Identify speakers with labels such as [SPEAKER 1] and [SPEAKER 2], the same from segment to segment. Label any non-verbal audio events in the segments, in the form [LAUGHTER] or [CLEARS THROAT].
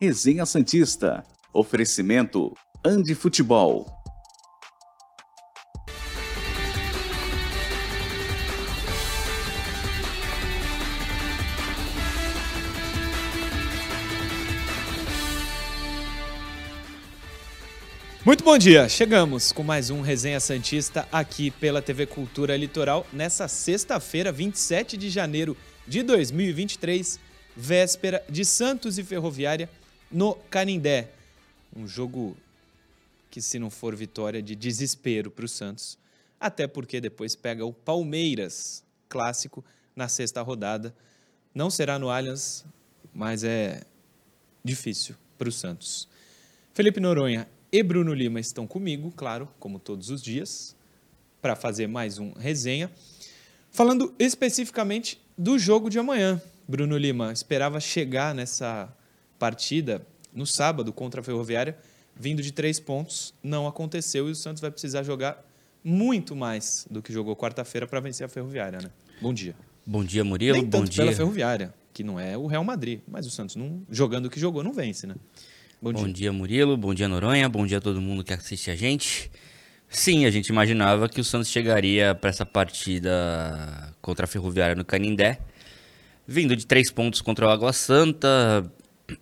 [SPEAKER 1] Resenha Santista. Oferecimento Andi Futebol.
[SPEAKER 2] Muito bom dia! Chegamos com mais um Resenha Santista aqui pela TV Cultura Litoral nessa sexta-feira, 27 de janeiro de 2023, véspera de Santos e Ferroviária no Canindé. Um jogo que, se não for vitória, de desespero para o Santos. Até porque depois pega o Palmeiras, clássico, na sexta rodada. Não será no Allianz, mas é difícil para o Santos. Felipe Noronha e Bruno Lima estão comigo, claro, como todos os dias, para fazer mais um resenha. Falando especificamente do jogo de amanhã. Bruno Lima esperava chegar nessa partida no sábado contra a Ferroviária, vindo de três pontos, não aconteceu e o Santos vai precisar jogar muito mais do que jogou quarta-feira para vencer a Ferroviária, né? Bom dia.
[SPEAKER 3] Bom dia, Murilo.
[SPEAKER 2] Nem
[SPEAKER 3] Bom
[SPEAKER 2] tanto
[SPEAKER 3] dia.
[SPEAKER 2] pela Ferroviária, que não é o Real Madrid, mas o Santos não jogando o que jogou não vence, né?
[SPEAKER 3] Bom, Bom dia. dia, Murilo. Bom dia, Noronha. Bom dia a todo mundo que assiste a gente. Sim, a gente imaginava que o Santos chegaria para essa partida contra a Ferroviária no Canindé, vindo de três pontos contra o Água Santa,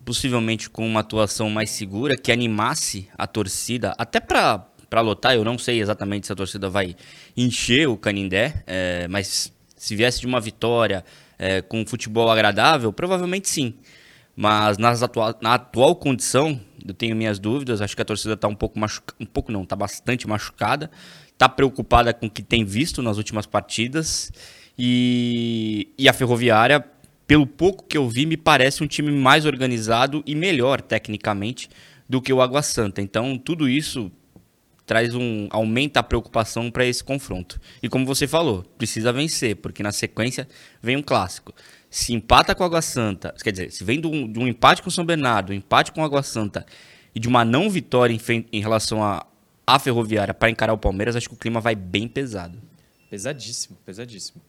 [SPEAKER 3] possivelmente com uma atuação mais segura, que animasse a torcida, até para lotar, eu não sei exatamente se a torcida vai encher o Canindé, é, mas se viesse de uma vitória é, com um futebol agradável, provavelmente sim. Mas nas atua na atual condição, eu tenho minhas dúvidas, acho que a torcida está um pouco machucada, um pouco não, está bastante machucada, está preocupada com o que tem visto nas últimas partidas, e, e a Ferroviária pelo pouco que eu vi, me parece um time mais organizado e melhor tecnicamente do que o Água Santa. Então, tudo isso traz um aumenta a preocupação para esse confronto. E como você falou, precisa vencer, porque na sequência vem um clássico. Se empata com o Água Santa, quer dizer, se vem de um, de um empate com o São Bernardo, um empate com o Água Santa e de uma não vitória em, em relação à a, a Ferroviária para encarar o Palmeiras, acho que o clima vai bem pesado.
[SPEAKER 2] Pesadíssimo, pesadíssimo.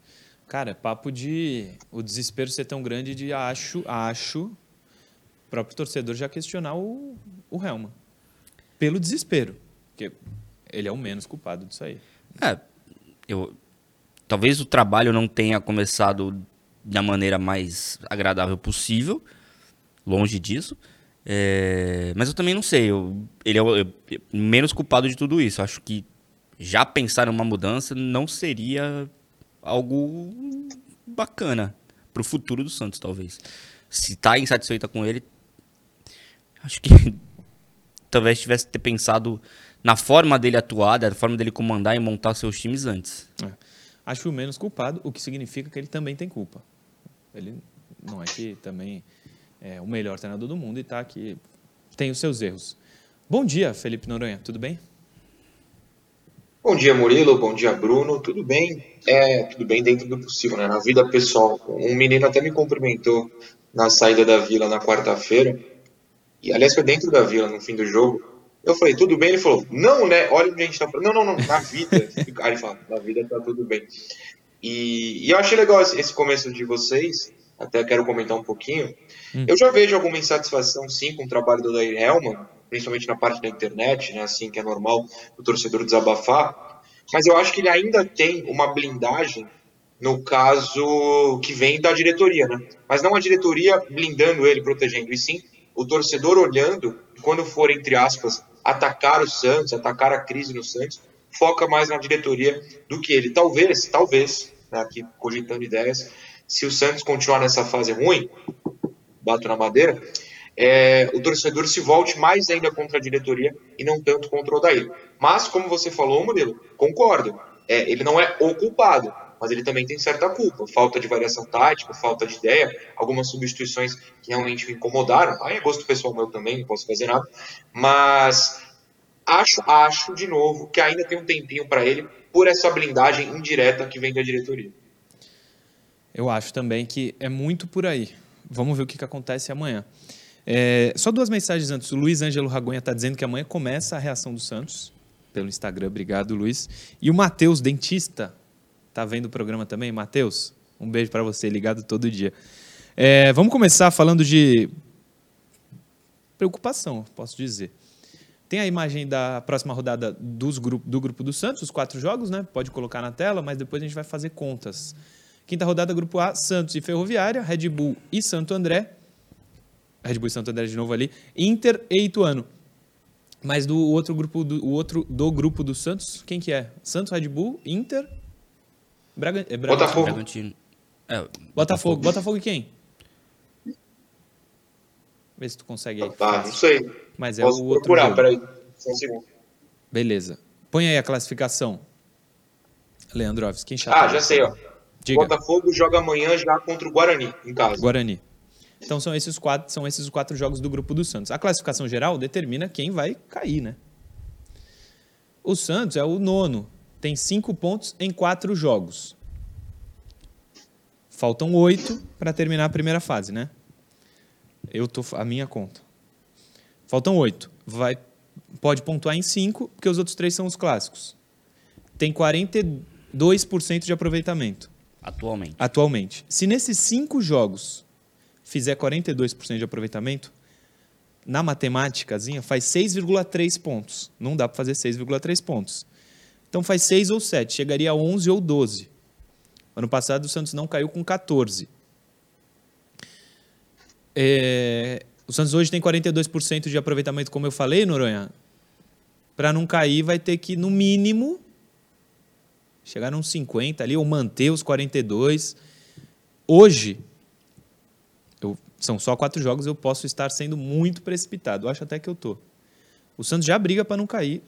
[SPEAKER 2] Cara, papo de o desespero ser tão grande de acho, acho, o próprio torcedor já questionar o, o Helma. Pelo desespero. Porque ele é o menos culpado disso aí.
[SPEAKER 3] É, eu, talvez o trabalho não tenha começado da maneira mais agradável possível, longe disso. É, mas eu também não sei, eu, ele é o, é, menos culpado de tudo isso. Acho que já pensar numa mudança não seria algo bacana para o futuro do Santos, talvez. Se está insatisfeita com ele, acho que [LAUGHS] talvez tivesse ter pensado na forma dele atuar, da forma dele comandar e montar seus times antes.
[SPEAKER 2] É. Acho o menos culpado, o que significa que ele também tem culpa. Ele não é que também é o melhor treinador do mundo e está aqui, tem os seus erros. Bom dia, Felipe Noronha, tudo bem?
[SPEAKER 4] Bom dia, Murilo. Bom dia, Bruno. Tudo bem? É, tudo bem dentro do possível, né? Na vida pessoal. Um menino até me cumprimentou na saída da vila na quarta-feira. E, aliás, foi dentro da vila, no fim do jogo. Eu falei, tudo bem? Ele falou, não, né? Olha onde a gente tá falando. Não, não, não, na vida. [LAUGHS] Aí ele fala, na vida tá tudo bem. E, e eu achei legal esse começo de vocês. Até quero comentar um pouquinho. Hum. Eu já vejo alguma insatisfação, sim, com o trabalho do Dair Helman principalmente na parte da internet, né, assim que é normal o torcedor desabafar, mas eu acho que ele ainda tem uma blindagem no caso que vem da diretoria, né? Mas não a diretoria blindando ele, protegendo, e sim o torcedor olhando quando for, entre aspas, atacar o Santos, atacar a crise no Santos, foca mais na diretoria do que ele. Talvez, talvez, né, aqui cogitando ideias, se o Santos continuar nessa fase ruim, bato na madeira, é, o torcedor se volte mais ainda contra a diretoria e não tanto contra o Odair. Mas, como você falou, Murilo, concordo. É, ele não é o culpado, mas ele também tem certa culpa. Falta de variação tática, falta de ideia, algumas substituições que realmente me incomodaram. Aí é gosto pessoal meu também, não posso fazer nada. Mas acho, acho de novo que ainda tem um tempinho para ele por essa blindagem indireta que vem da diretoria.
[SPEAKER 2] Eu acho também que é muito por aí. Vamos ver o que, que acontece amanhã. É, só duas mensagens antes. O Luiz Ângelo Ragonha está dizendo que amanhã começa a reação do Santos pelo Instagram. Obrigado, Luiz. E o Matheus, dentista, tá vendo o programa também? Matheus, um beijo para você, ligado todo dia. É, vamos começar falando de preocupação, posso dizer. Tem a imagem da próxima rodada dos grupo, do grupo do Santos, os quatro jogos, né? Pode colocar na tela, mas depois a gente vai fazer contas. Quinta rodada, grupo A, Santos e Ferroviária, Red Bull e Santo André. Red Bull e Santo André de novo ali. Inter e Ituano. Mas do outro grupo do, o outro do grupo do Santos, quem que é? Santos, Red Bull, Inter, Braga, é Braga,
[SPEAKER 4] Botafogo.
[SPEAKER 3] Bragantino. É,
[SPEAKER 2] Botafogo. Botafogo e quem? Vê se tu consegue aí.
[SPEAKER 4] Tá, não sei.
[SPEAKER 2] Mas é
[SPEAKER 4] Posso
[SPEAKER 2] o outro
[SPEAKER 4] procurar, peraí. Só um segundo.
[SPEAKER 2] Beleza. Põe aí a classificação. Leandro Alves, quem chato?
[SPEAKER 4] Ah, já sei, ó.
[SPEAKER 2] Diga.
[SPEAKER 4] Botafogo joga amanhã já contra o Guarani, em casa.
[SPEAKER 2] Guarani. Então são esses quatro, são esses quatro jogos do grupo do Santos. A classificação geral determina quem vai cair, né? O Santos é o nono, tem cinco pontos em quatro jogos. Faltam oito para terminar a primeira fase, né? Eu tô a minha conta. Faltam oito. Vai, pode pontuar em cinco, porque os outros três são os clássicos. Tem 42% de aproveitamento
[SPEAKER 3] atualmente.
[SPEAKER 2] atualmente. Se nesses cinco jogos fizer 42% de aproveitamento, na matemáticazinha faz 6,3 pontos. Não dá para fazer 6,3 pontos. Então faz 6 ou 7, chegaria a 11 ou 12. Ano passado o Santos não caiu com 14. É, o Santos hoje tem 42% de aproveitamento, como eu falei, Noronha. Para não cair, vai ter que, no mínimo, chegar uns 50 ali, ou manter os 42. Hoje, são só quatro jogos, eu posso estar sendo muito precipitado. Eu acho até que eu tô. O Santos já briga para não cair,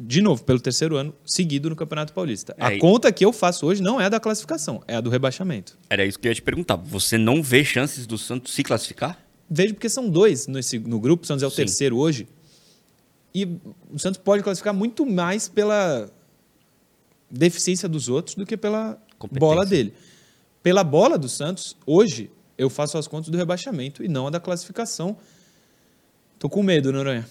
[SPEAKER 2] de novo, pelo terceiro ano seguido no Campeonato Paulista. A
[SPEAKER 3] É, e-
[SPEAKER 2] conta que eu faço hoje não é a da classificação, é a do rebaixamento.
[SPEAKER 3] Era isso que eu ia te perguntar. Você não vê chances do Santos se classificar?
[SPEAKER 2] Vejo porque são dois nesse, no grupo, o Santos é o
[SPEAKER 3] Sim.
[SPEAKER 2] terceiro hoje. E o Santos pode classificar muito mais pela deficiência dos outros do que pela bola dele. Pela bola do Santos, hoje, eu faço as contas do rebaixamento e não a da classificação. Tô com medo, Noronha.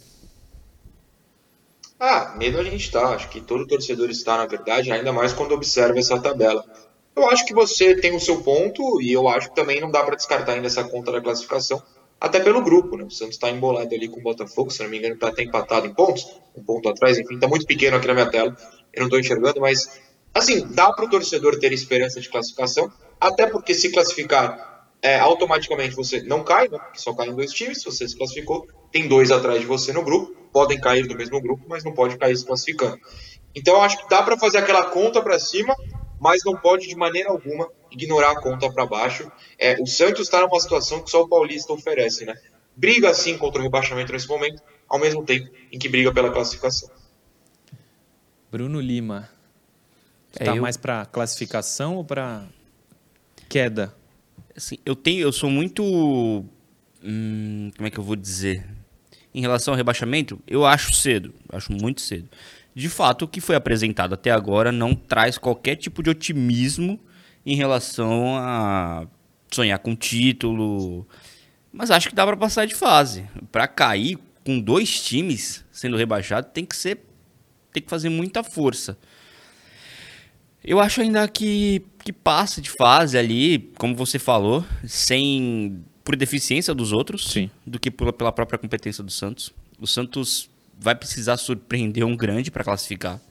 [SPEAKER 4] Ah, medo a gente tá. Acho que todo torcedor está, na verdade, ainda mais quando observa essa tabela. Eu acho que você tem o seu ponto e eu acho que também não dá para descartar ainda essa conta da classificação, até pelo grupo, né? O Santos está embolado ali com o Botafogo, se não me engano, está até empatado em pontos, um ponto atrás, enfim, tá muito pequeno aqui na minha tela, eu não estou enxergando, mas assim, dá para o torcedor ter esperança de classificação, até porque se classificar é, automaticamente você não cai, né? Porque só caem dois times, se você se classificou, tem dois atrás de você no grupo, podem cair do mesmo grupo, mas não pode cair se classificando. Então eu acho que dá para fazer aquela conta para cima, mas não pode de maneira alguma ignorar a conta para baixo. É, o Santos está numa situação que só o Paulista oferece, né? Briga sim contra o rebaixamento nesse momento, ao mesmo tempo em que briga pela classificação.
[SPEAKER 2] Bruno Lima.
[SPEAKER 3] É,
[SPEAKER 2] Tá
[SPEAKER 3] eu-
[SPEAKER 2] mais para classificação ou para queda?
[SPEAKER 3] Assim, eu tenho, eu sou muito, hum, como é que eu vou dizer? Em relação ao rebaixamento, eu acho cedo, acho muito cedo. De fato, o que foi apresentado até agora não traz qualquer tipo de otimismo em relação a sonhar com título. Mas acho que dá para passar de fase. Para cair com dois times sendo rebaixado, tem que ser, tem que fazer muita força. Eu acho ainda que, que passa de fase ali, como você falou, sem por deficiência dos outros
[SPEAKER 2] Sim.
[SPEAKER 3] do que pela, pela própria competência do Santos. O Santos vai precisar surpreender um grande para classificar.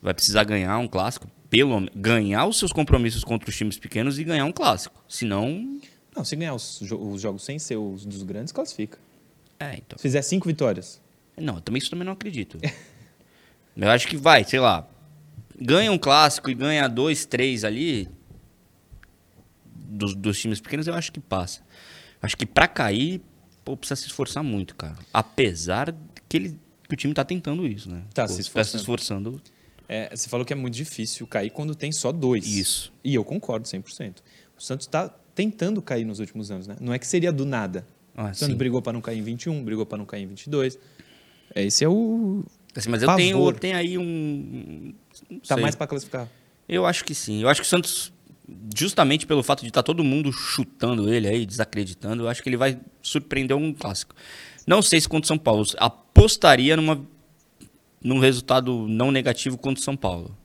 [SPEAKER 3] Vai precisar ganhar um clássico, pelo ganhar os seus compromissos contra os times pequenos e ganhar um clássico. Senão,
[SPEAKER 2] Não, se ganhar os, jo- os jogos sem ser os dos grandes, classifica.
[SPEAKER 3] é, então.
[SPEAKER 2] Se fizer cinco vitórias.
[SPEAKER 3] Não, eu também isso também não acredito. [LAUGHS] eu acho que vai, sei lá, ganha um clássico e ganha dois, três ali dos, dos times pequenos, eu acho que passa. Acho que pra cair, pô, precisa se esforçar muito, cara. Apesar que, ele, que o time tá tentando isso, né?
[SPEAKER 2] Tá
[SPEAKER 3] Pô,
[SPEAKER 2] se
[SPEAKER 3] Tá se esforçando.
[SPEAKER 2] É, você falou que é muito difícil cair quando tem só dois.
[SPEAKER 3] Isso.
[SPEAKER 2] E eu concordo 100%. O Santos está tentando cair nos últimos anos, né? Não é que seria do nada.
[SPEAKER 3] Ah,
[SPEAKER 2] o Santos
[SPEAKER 3] sim.
[SPEAKER 2] brigou para não cair em 21, brigou para não cair em 22. É, Esse é o.
[SPEAKER 3] Assim, mas eu
[SPEAKER 2] Pavor.
[SPEAKER 3] tenho, eu tenho aí um.
[SPEAKER 2] Tá
[SPEAKER 3] sei.
[SPEAKER 2] mais para classificar.
[SPEAKER 3] Eu acho que sim. Eu acho que o Santos, justamente pelo fato de estar todo mundo chutando ele aí, desacreditando, eu acho que ele vai surpreender um clássico. Não sei se contra o São Paulo. Apostaria numa, num resultado não negativo contra o São Paulo.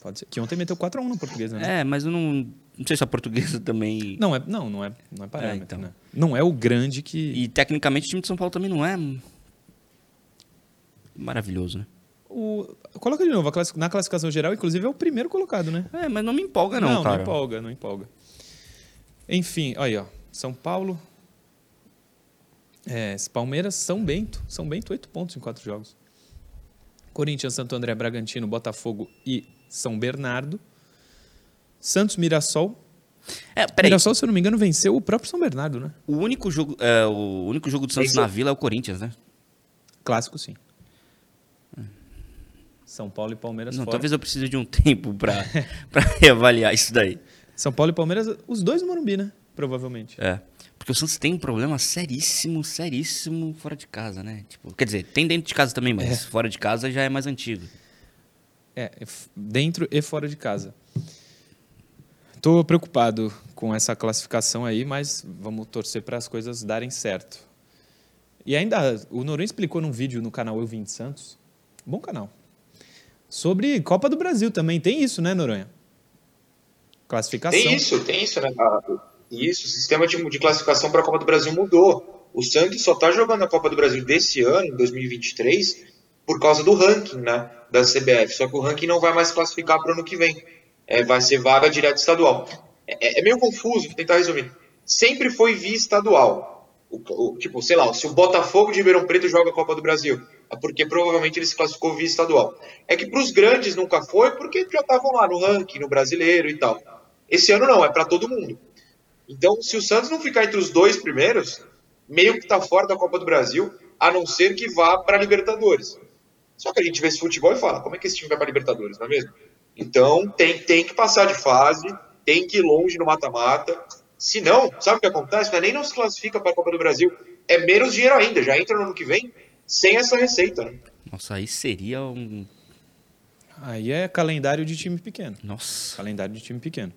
[SPEAKER 2] Pode ser. Que ontem meteu 4x1 no português, né?
[SPEAKER 3] É, mas eu não. Não sei se a portuguesa também.
[SPEAKER 2] Não, é, não, não é, não é parâmetro.
[SPEAKER 3] É, então.
[SPEAKER 2] né? Não é o grande que.
[SPEAKER 3] E tecnicamente o time de São Paulo também não é maravilhoso, né?
[SPEAKER 2] O... Coloca de novo, a classi- na classificação geral, inclusive, é o primeiro colocado, né?
[SPEAKER 3] É, mas não me empolga, não,
[SPEAKER 2] não,
[SPEAKER 3] cara.
[SPEAKER 2] empolga, não empolga. Enfim, olha aí, ó. São Paulo. É, Palmeiras, São Bento. São Bento, oito pontos em quatro jogos. Corinthians, Santo André, Bragantino, Botafogo e São Bernardo. Santos, Mirassol.
[SPEAKER 3] É, peraí.
[SPEAKER 2] Mirassol, se eu não me engano, venceu o próprio São Bernardo, né?
[SPEAKER 3] O único jogo, é, o único jogo do Santos
[SPEAKER 4] Isso.
[SPEAKER 3] na Vila é o Corinthians, né?
[SPEAKER 2] Clássico, sim. São Paulo e Palmeiras
[SPEAKER 3] Não,
[SPEAKER 2] fora.
[SPEAKER 3] talvez eu precise de um tempo [LAUGHS] pra reavaliar isso daí.
[SPEAKER 2] São Paulo e Palmeiras, os dois no Morumbi, né? Provavelmente.
[SPEAKER 3] É. Porque o Santos tem um problema seríssimo, seríssimo fora de casa, né? Tipo, quer dizer, tem dentro de casa também, mas fora de casa já é mais antigo.
[SPEAKER 2] É, f- dentro e fora de casa. Tô preocupado com essa classificação aí, mas vamos torcer para as coisas darem certo. E ainda, o Noronha explicou num vídeo no canal Eu Vim de Santos, bom canal, sobre Copa do Brasil também. Tem isso, né, Noronha? Classificação.
[SPEAKER 4] Tem isso, tem isso, né? Isso, o sistema de, de classificação para a Copa do Brasil mudou. O Santos só está jogando a Copa do Brasil desse ano, em 2023, por causa do ranking, né? Da CBF. Só que o ranking não vai mais classificar para o ano que vem. É, vai ser vaga direto estadual. É, é meio confuso, vou tentar resumir. Sempre foi via estadual. O, o- tipo, sei lá, se o Botafogo de Ribeirão Preto joga a Copa do Brasil, é porque provavelmente ele se classificou via estadual. É que para os grandes nunca foi, porque já estavam lá no ranking, no brasileiro e tal. Esse ano não, é para todo mundo. Então, se o Santos não ficar entre os dois primeiros, meio que está fora da Copa do Brasil, a não ser que vá para Libertadores. Só que a gente vê esse futebol e fala, como é que esse time vai para Libertadores, não é mesmo? Então, tem, tem que passar de fase, tem que ir longe no mata-mata. Se não, sabe o que acontece? É nem não se classifica para a Copa do Brasil, é menos dinheiro ainda, já entra no ano que vem sem essa receita. Né?
[SPEAKER 3] Nossa, aí seria um.
[SPEAKER 2] Aí é calendário de time pequeno.
[SPEAKER 3] Nossa.
[SPEAKER 2] Calendário de time pequeno.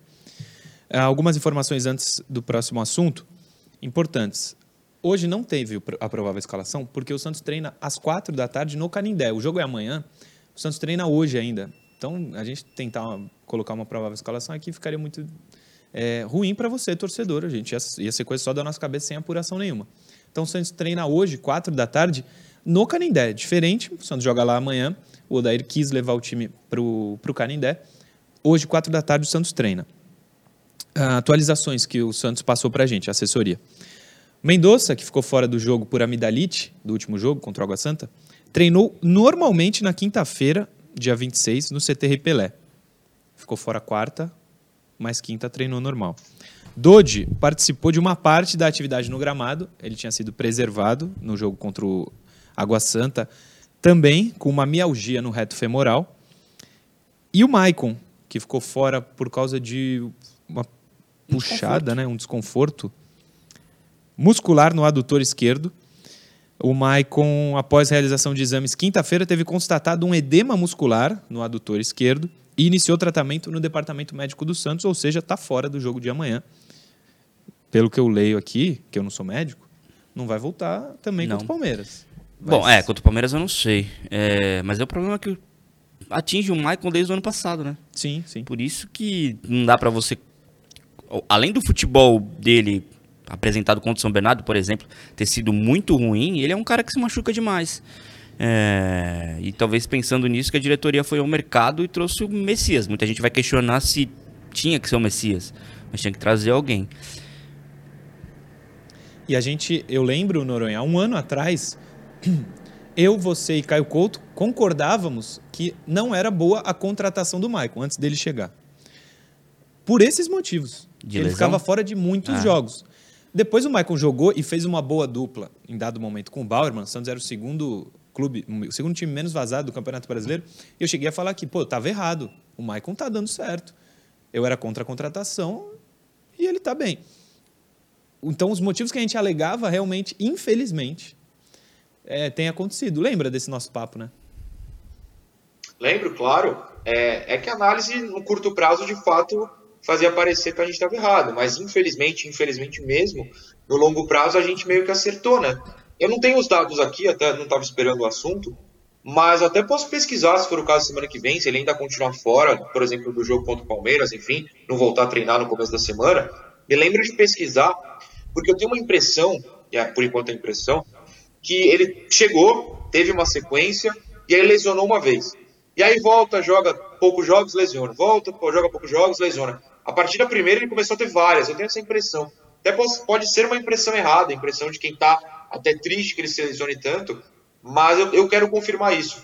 [SPEAKER 2] Ah, Algumas informações antes do próximo assunto, importantes. Hoje não teve a provável escalação, porque o Santos treina às quatro da tarde no Canindé. O jogo é amanhã, o Santos treina hoje ainda. Então, a gente tentar uma- colocar uma provável escalação aqui ficaria muito é, ruim para você, torcedor. A gente ia, ia ser coisa só da nossa cabeça sem apuração nenhuma. Então, o Santos treina hoje, quatro da tarde, no Canindé. Diferente, o Santos joga lá amanhã. O Odair quis levar o time para o Canindé. Hoje, quatro da tarde, o Santos treina. Ah, atualizações que o Santos passou para a gente, assessoria. Mendonça, que ficou fora do jogo por amidalite, do último jogo contra o Água Santa, treinou normalmente na quinta-feira, dia 26, no CT Pelé. Ficou fora quarta, mas quinta treinou normal. Dodi participou de uma parte da atividade no gramado, ele tinha sido preservado no jogo contra o Água Santa, também com uma mialgia no reto femoral. E o Maicon, que ficou fora por causa de uma puxada, né, um desconforto muscular no adutor esquerdo. O Maicon, após realização de exames quinta-feira, teve constatado um edema muscular no adutor esquerdo e iniciou tratamento no departamento médico do Santos, ou seja, está fora do jogo de amanhã. Pelo que eu leio aqui, que eu não sou médico, não vai voltar também
[SPEAKER 3] Não.
[SPEAKER 2] contra o Palmeiras.
[SPEAKER 3] Bom, é, contra o Palmeiras eu não sei. É, mas é o problema que atinge o Maicon desde o ano passado, né?
[SPEAKER 2] Sim, sim.
[SPEAKER 3] Por isso que não dá pra você. Além do futebol dele apresentado contra o São Bernardo, por exemplo, ter sido muito ruim, ele é um cara que se machuca demais. É, e talvez pensando nisso que a diretoria foi ao mercado e trouxe o Messias. Muita gente vai questionar se tinha que ser o Messias, mas tinha que trazer alguém.
[SPEAKER 2] E a gente, eu lembro, Noronha, há um ano atrás, [CLEARS THROAT] eu, você e Caio Couto concordávamos que não era boa a contratação do Maicon antes dele chegar. Por esses motivos.
[SPEAKER 3] De
[SPEAKER 2] ele
[SPEAKER 3] lesão?
[SPEAKER 2] ficava fora de muitos
[SPEAKER 3] Ah.
[SPEAKER 2] jogos. Depois o Maicon jogou e fez uma boa dupla em dado momento com o Bauerman. O Santos era o segundo clube, o segundo time menos vazado do Campeonato Brasileiro. E eu cheguei a falar que, pô, eu tava errado. O Maicon tá dando certo. Eu era contra a contratação e ele tá bem. Então, os motivos que a gente alegava, realmente, infelizmente, é, tem acontecido. Lembra desse nosso papo, né?
[SPEAKER 4] Lembro, claro. É, é que a análise no curto prazo, de fato, fazia parecer que a gente estava errado. Mas, infelizmente, infelizmente mesmo, no longo prazo a gente meio que acertou, né? Eu não tenho os dados aqui, até não estava esperando o assunto, Mas até posso pesquisar, se for o caso, semana que vem, se ele ainda continuar fora, por exemplo, do jogo contra o Palmeiras, enfim, não voltar a treinar no começo da semana. Me lembro de pesquisar, porque eu tenho uma impressão, e é por enquanto a impressão, que ele chegou, teve uma sequência, e aí lesionou uma vez. E aí volta, joga poucos jogos, lesiona. Volta, joga poucos jogos, lesiona. A partir da primeira ele começou a ter várias, eu tenho essa impressão. Até pode ser uma impressão errada, a impressão de quem está até triste que ele se lesione tanto, mas eu, eu quero confirmar isso.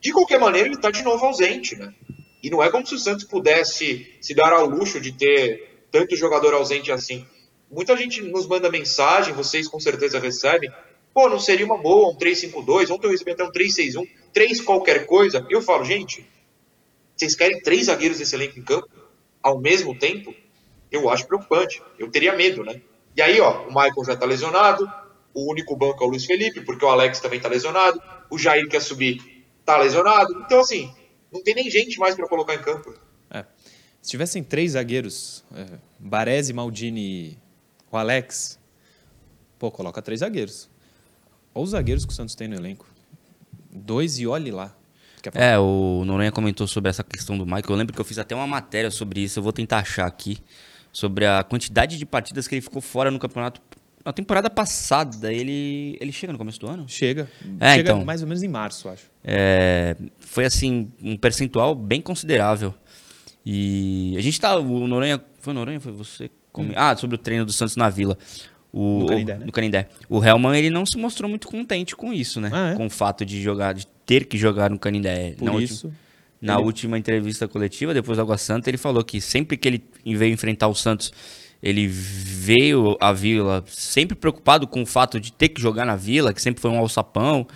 [SPEAKER 4] De qualquer maneira, ele está de novo ausente, né? E não é como se o Santos pudesse se dar ao luxo de ter tanto jogador ausente assim. Muita gente nos manda mensagem, vocês com certeza recebem. Pô, não seria uma boa um 3-5-2? Ontem eu recebi até um 3-6-1, 3 qualquer coisa. Eu falo, gente, vocês querem três zagueiros desse elenco em campo ao mesmo tempo? eu acho preocupante. Eu teria medo, né? E aí, ó, o Michael já tá lesionado, o único banco é o Luiz Felipe, porque o Alex também tá lesionado, o Jair quer subir, tá lesionado. Então, assim, não tem nem gente mais para colocar em campo.
[SPEAKER 2] É. Se tivessem três zagueiros, é, Baresi, Maldini o Alex, pô, coloca três zagueiros. Olha os zagueiros que o Santos tem no elenco. Dois e olhe lá.
[SPEAKER 3] É, o Noronha comentou sobre essa questão do Michael. Eu lembro que eu fiz até uma matéria sobre isso, eu vou tentar achar aqui sobre a quantidade de partidas que ele ficou fora no campeonato. Na temporada passada, ele, ele chega no começo do ano?
[SPEAKER 2] Chega. É, chega então, mais ou menos em março, acho.
[SPEAKER 3] É, foi assim, um percentual bem considerável. E a gente tá. O Noronha. Foi o Noronha? Foi você? Hum. Ah, sobre o treino do Santos na Vila. O, no Canindé, né? No Canindé. O Helman, ele não se mostrou muito contente com isso, né? Ah, é? Com o fato de jogar, de ter que jogar no Canindé.
[SPEAKER 2] Por não, isso.
[SPEAKER 3] Na ele... última entrevista coletiva, depois do Água Santa, ele falou que sempre que ele veio enfrentar o Santos, ele veio à Vila sempre preocupado com o fato de ter que jogar na Vila, que sempre foi um alçapão,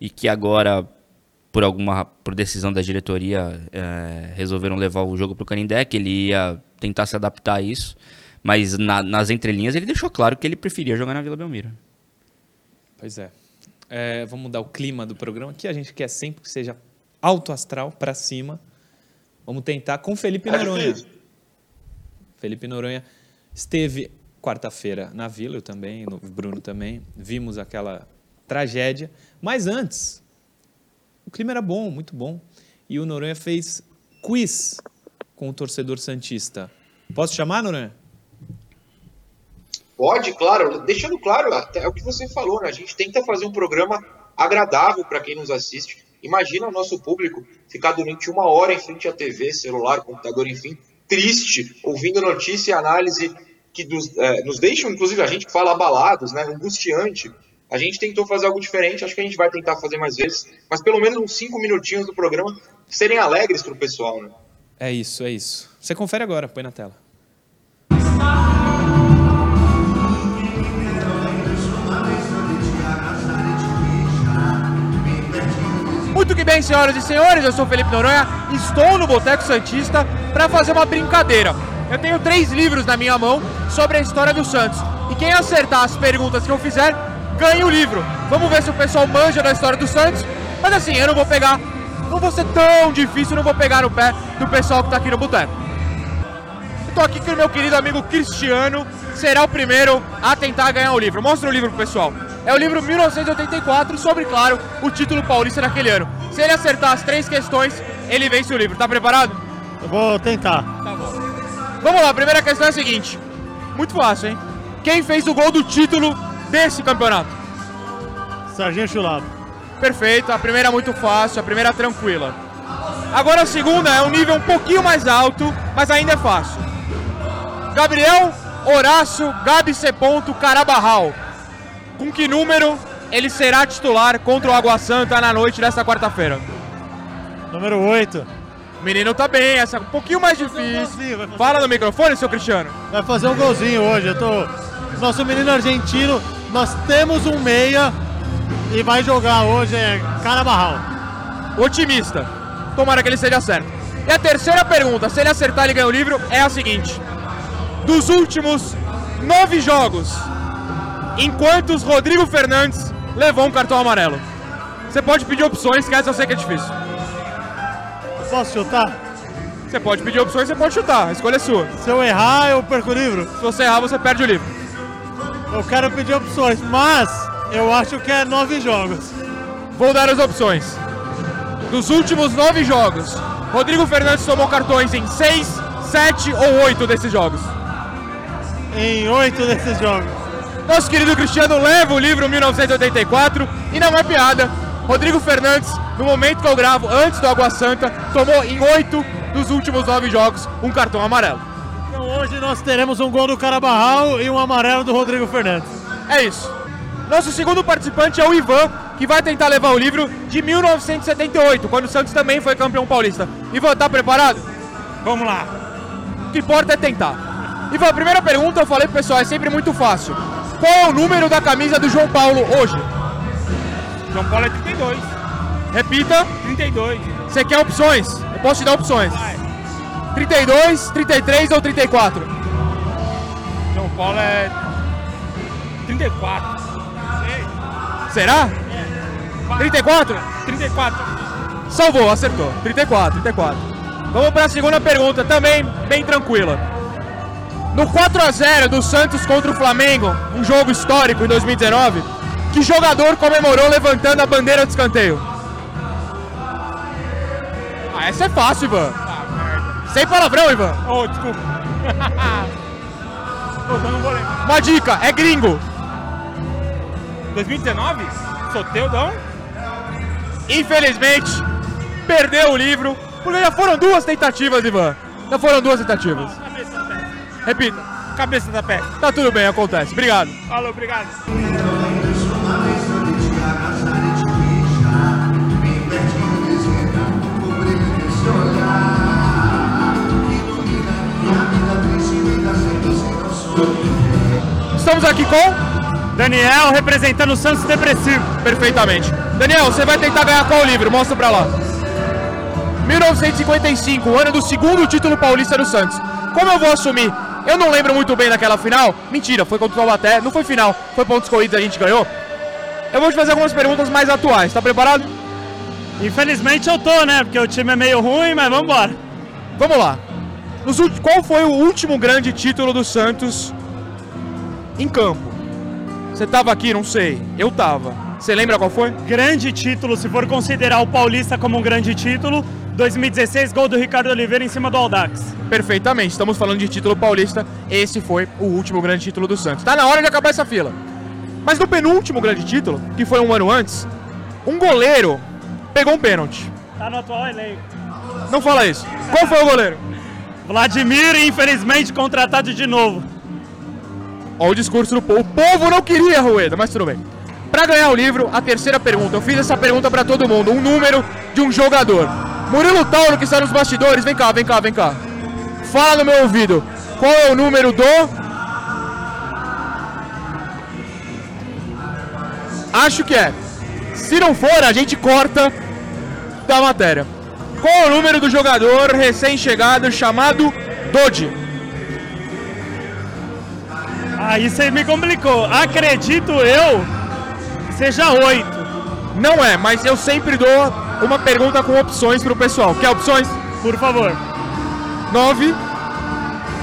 [SPEAKER 3] e que agora, por alguma por decisão da diretoria, é, resolveram levar o jogo para o Canindé, que ele ia tentar se adaptar a isso. Mas na, nas entrelinhas ele deixou claro que ele preferia jogar na Vila Belmiro.
[SPEAKER 2] Pois é. é. Vamos mudar o clima do programa, que a gente quer sempre que seja alto astral para cima. Vamos tentar com Felipe Noronha. Felipe Noronha esteve quarta-feira na Vila, eu também, o Bruno também. Vimos aquela tragédia. Mas antes, o clima era bom, muito bom. E o Noronha fez quiz com o torcedor Santista. Posso chamar, Noronha?
[SPEAKER 4] Pode, claro. Deixando claro, até o que você falou, né? A gente tenta fazer um programa agradável para quem nos assiste. Imagina o nosso público ficar durante uma hora em frente à TV, celular, computador, enfim, triste, ouvindo notícia e análise que nos, é, nos deixam, inclusive a gente que fala abalados, né, angustiante. A gente tentou fazer algo diferente, acho que a gente vai tentar fazer mais vezes, mas pelo menos uns cinco minutinhos do programa serem alegres para o pessoal. Né?
[SPEAKER 2] É isso, é isso. Você confere agora, põe na tela.
[SPEAKER 5] Muito que bem, senhoras e senhores, eu sou Felipe Noronha, estou no Boteco Santista para fazer uma brincadeira. Eu tenho três livros na minha mão sobre a história do Santos. E quem acertar as perguntas que eu fizer, ganha o livro. Vamos ver se o pessoal manja da história do Santos. Mas assim, eu não vou pegar, não vou ser tão difícil, não vou pegar no pé do pessoal que está aqui no Boteco. Estou aqui com o meu querido amigo Cristiano, será o primeiro a tentar ganhar o livro. Mostra o livro pro pessoal. É o livro 1984 sobre, claro, o título paulista daquele ano. Se ele acertar as três questões, ele vence o livro. Tá preparado?
[SPEAKER 6] Eu vou tentar.
[SPEAKER 5] Tá bom. Vamos lá, a primeira questão é a seguinte. Muito fácil, hein? Quem fez o gol do título desse campeonato?
[SPEAKER 6] Serginho Chulado.
[SPEAKER 5] Perfeito, a primeira é muito fácil, a primeira é tranquila. Agora a segunda é um nível um pouquinho mais alto, mas ainda é fácil. Gabriel Horácio Gabi C. Carabarral com que número ele será titular contra o Água Santa na noite desta quarta-feira?
[SPEAKER 6] Número 8.
[SPEAKER 5] O menino tá bem, essa é um pouquinho mais difícil. Um Fala no microfone, seu Cristiano.
[SPEAKER 6] Vai fazer um golzinho hoje. Eu tô... Nosso menino argentino, nós temos um meia e vai jogar hoje é Carabarral.
[SPEAKER 5] Otimista. Tomara que ele seja certo. E a terceira pergunta, se ele acertar ele ganha o livro, é a seguinte. Dos últimos nove jogos, enquanto Rodrigo Fernandes levou um cartão amarelo. Você pode pedir opções, que essa eu sei que é difícil.
[SPEAKER 6] Posso chutar?
[SPEAKER 5] Você pode pedir opções, você pode chutar, a escolha é sua.
[SPEAKER 6] Se eu errar, eu perco o livro?
[SPEAKER 5] Se você errar, você perde o livro.
[SPEAKER 6] Eu quero pedir opções, mas eu acho que é nove jogos.
[SPEAKER 5] Vou dar as opções. dos últimos nove jogos, Rodrigo Fernandes tomou cartões em seis, sete ou oito desses jogos?
[SPEAKER 6] Em oito desses jogos.
[SPEAKER 5] Nosso querido Cristiano leva o livro 1984 e não é piada. Rodrigo Fernandes, no momento que eu gravo, antes do Água Santa, tomou em oito dos últimos nove jogos um cartão amarelo.
[SPEAKER 6] Então hoje nós teremos um gol do Carabarral e um amarelo do Rodrigo Fernandes.
[SPEAKER 5] É isso. Nosso segundo participante é o Ivan, que vai tentar levar o livro de 1978, quando o Santos também foi campeão paulista. Ivan, tá preparado?
[SPEAKER 7] Vamos lá.
[SPEAKER 5] O que importa é tentar. Ivan, a primeira pergunta eu falei pro pessoal, é sempre muito fácil. Qual é o número da camisa do João Paulo hoje?
[SPEAKER 7] João Paulo é 32.
[SPEAKER 5] Repita.
[SPEAKER 7] 32.
[SPEAKER 5] Você quer opções? Eu posso te dar opções.
[SPEAKER 7] Vai.
[SPEAKER 5] 32, 33 ou 34?
[SPEAKER 7] João Paulo é 34.
[SPEAKER 5] Será? 34?
[SPEAKER 7] 34.
[SPEAKER 5] Salvou, acertou. 34, 34. Vamos para a segunda pergunta, também bem tranquila. No 4 a 0 do Santos contra o Flamengo, um jogo histórico em 2019, que jogador comemorou levantando a bandeira de escanteio? Ah, essa é fácil, Ivan. Sem palavrão, Ivan.
[SPEAKER 7] Oh, desculpa. [LAUGHS] Não vou lembrar.
[SPEAKER 5] Uma dica, é gringo.
[SPEAKER 7] 2019? Soteudão?
[SPEAKER 5] Infelizmente, perdeu o livro, porque já foram duas tentativas, Ivan. Já foram duas tentativas. Repita.
[SPEAKER 7] Cabeça da peça.
[SPEAKER 5] Tá tudo bem, acontece. Obrigado.
[SPEAKER 7] Falou, obrigado.
[SPEAKER 5] Estamos aqui com
[SPEAKER 6] Daniel representando o Santos Depressivo.
[SPEAKER 5] Perfeitamente. Daniel, você vai tentar ganhar qual livro? Mostra pra lá. 1955, o ano do segundo título paulista do Santos. Como eu vou assumir? Eu não lembro muito bem daquela final. Mentira, foi contra o Taubaté. Não foi final, foi pontos corridos, a gente ganhou. Eu vou te fazer algumas perguntas mais atuais. Tá preparado?
[SPEAKER 6] Infelizmente eu tô, né? Porque o time é meio ruim, mas vamos embora.
[SPEAKER 5] Vamos lá. Nos qual foi o último grande título do Santos em campo? Você tava aqui? Não sei. Eu tava. Você lembra qual foi?
[SPEAKER 6] Grande título, se for considerar o Paulista como um grande título. 2016, gol do Ricardo Oliveira em cima do Aldax.
[SPEAKER 5] Perfeitamente, estamos falando de título paulista. Esse foi o último grande título do Santos. Tá na hora de acabar essa fila. Mas no penúltimo grande título, que foi um ano antes, um goleiro pegou um pênalti.
[SPEAKER 6] Tá no atual elenco.
[SPEAKER 5] Não fala isso. Qual foi o goleiro?
[SPEAKER 6] Vladimir, infelizmente, contratado de novo.
[SPEAKER 5] Ó, o discurso do povo. O povo não queria Rueda, mas tudo bem. Pra ganhar o livro, a terceira pergunta. Eu fiz essa pergunta pra todo mundo. Um número de um jogador. Murilo Tauro, que está nos bastidores. Vem cá, vem cá, vem cá. Fala no meu ouvido. Qual é o número do. Acho que é. Se não for, a gente corta da matéria. Qual é o número do jogador recém-chegado chamado Dodi?
[SPEAKER 6] Aí você me complicou. Acredito eu que seja oito.
[SPEAKER 5] Não é, mas eu sempre dou uma pergunta com opções pro pessoal. Quer opções?
[SPEAKER 6] Por favor.
[SPEAKER 5] 9,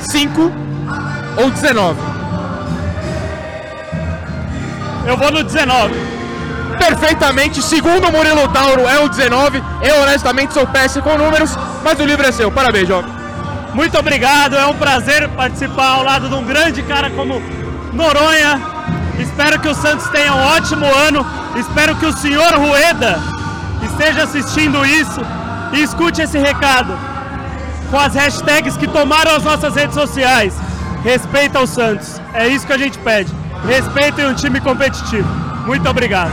[SPEAKER 5] 5 ou 19?
[SPEAKER 6] Eu vou no 19.
[SPEAKER 5] Perfeitamente, segundo o Murilo Tauro, é o 19. Eu honestamente sou péssimo com números, mas o livro é seu. Parabéns, jovem.
[SPEAKER 6] Muito obrigado, é um prazer participar ao lado de um grande cara como Noronha. Espero que o Santos tenha um ótimo ano. Espero que o senhor Rueda esteja assistindo isso e escute esse recado com as hashtags que tomaram as nossas redes sociais. Respeita o Santos. É isso que a gente pede. Respeitem um time competitivo. Muito obrigado.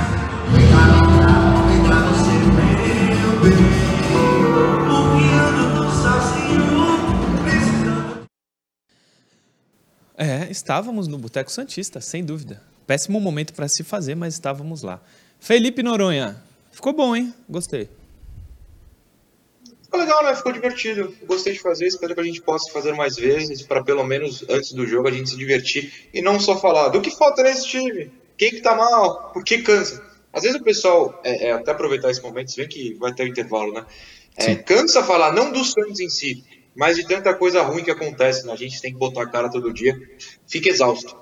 [SPEAKER 2] É, estávamos no Boteco Santista, sem dúvida. Péssimo momento para se fazer, mas estávamos lá. Felipe Noronha, ficou bom, hein? Gostei.
[SPEAKER 4] Ficou legal, né? Ficou divertido. Gostei de fazer, espero que a gente possa fazer mais vezes, para pelo menos antes do jogo a gente se divertir e não só falar do que falta nesse time, quem que tá mal, por que cansa. Às vezes o pessoal, é, é, até aproveitar esse momento, você vê que vai ter um intervalo, né? É, cansa falar, não do Santos em si, mas de tanta coisa ruim que acontece, né? A gente tem que botar a cara todo dia, fica exausto.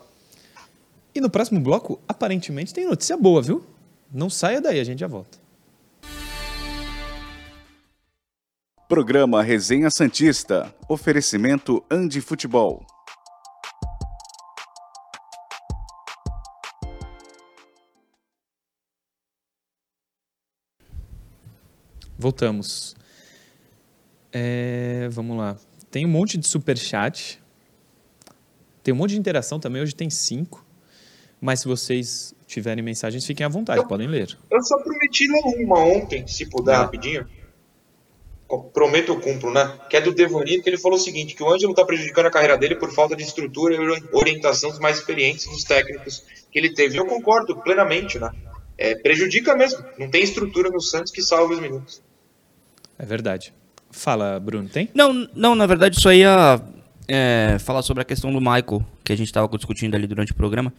[SPEAKER 2] E no próximo bloco, aparentemente, tem notícia boa, viu? Não saia daí, a gente já volta.
[SPEAKER 1] Programa Resenha Santista. Oferecimento Andi Futebol.
[SPEAKER 2] Voltamos. É, vamos lá. Tem um monte de super chat. Tem um monte de interação também. Hoje tem cinco. Mas se vocês tiverem mensagens, fiquem à vontade,
[SPEAKER 4] Eu-
[SPEAKER 2] podem ler.
[SPEAKER 4] Eu só prometi ler uma ontem, se puder,
[SPEAKER 2] Ah.
[SPEAKER 4] rapidinho. Prometo eu cumpro, né? Que é do Devanito, que ele falou o seguinte, que o Ângelo tá prejudicando a carreira dele por falta de estrutura e ori- orientação dos mais experientes dos técnicos que ele teve. Eu concordo plenamente, né? É, prejudica mesmo. Não tem estrutura no Santos que salve os minutos.
[SPEAKER 2] É verdade. Fala, Bruno, tem?
[SPEAKER 3] Não, não, na verdade, só ia é, falar sobre a questão do Michael, que a gente estava discutindo ali durante o programa.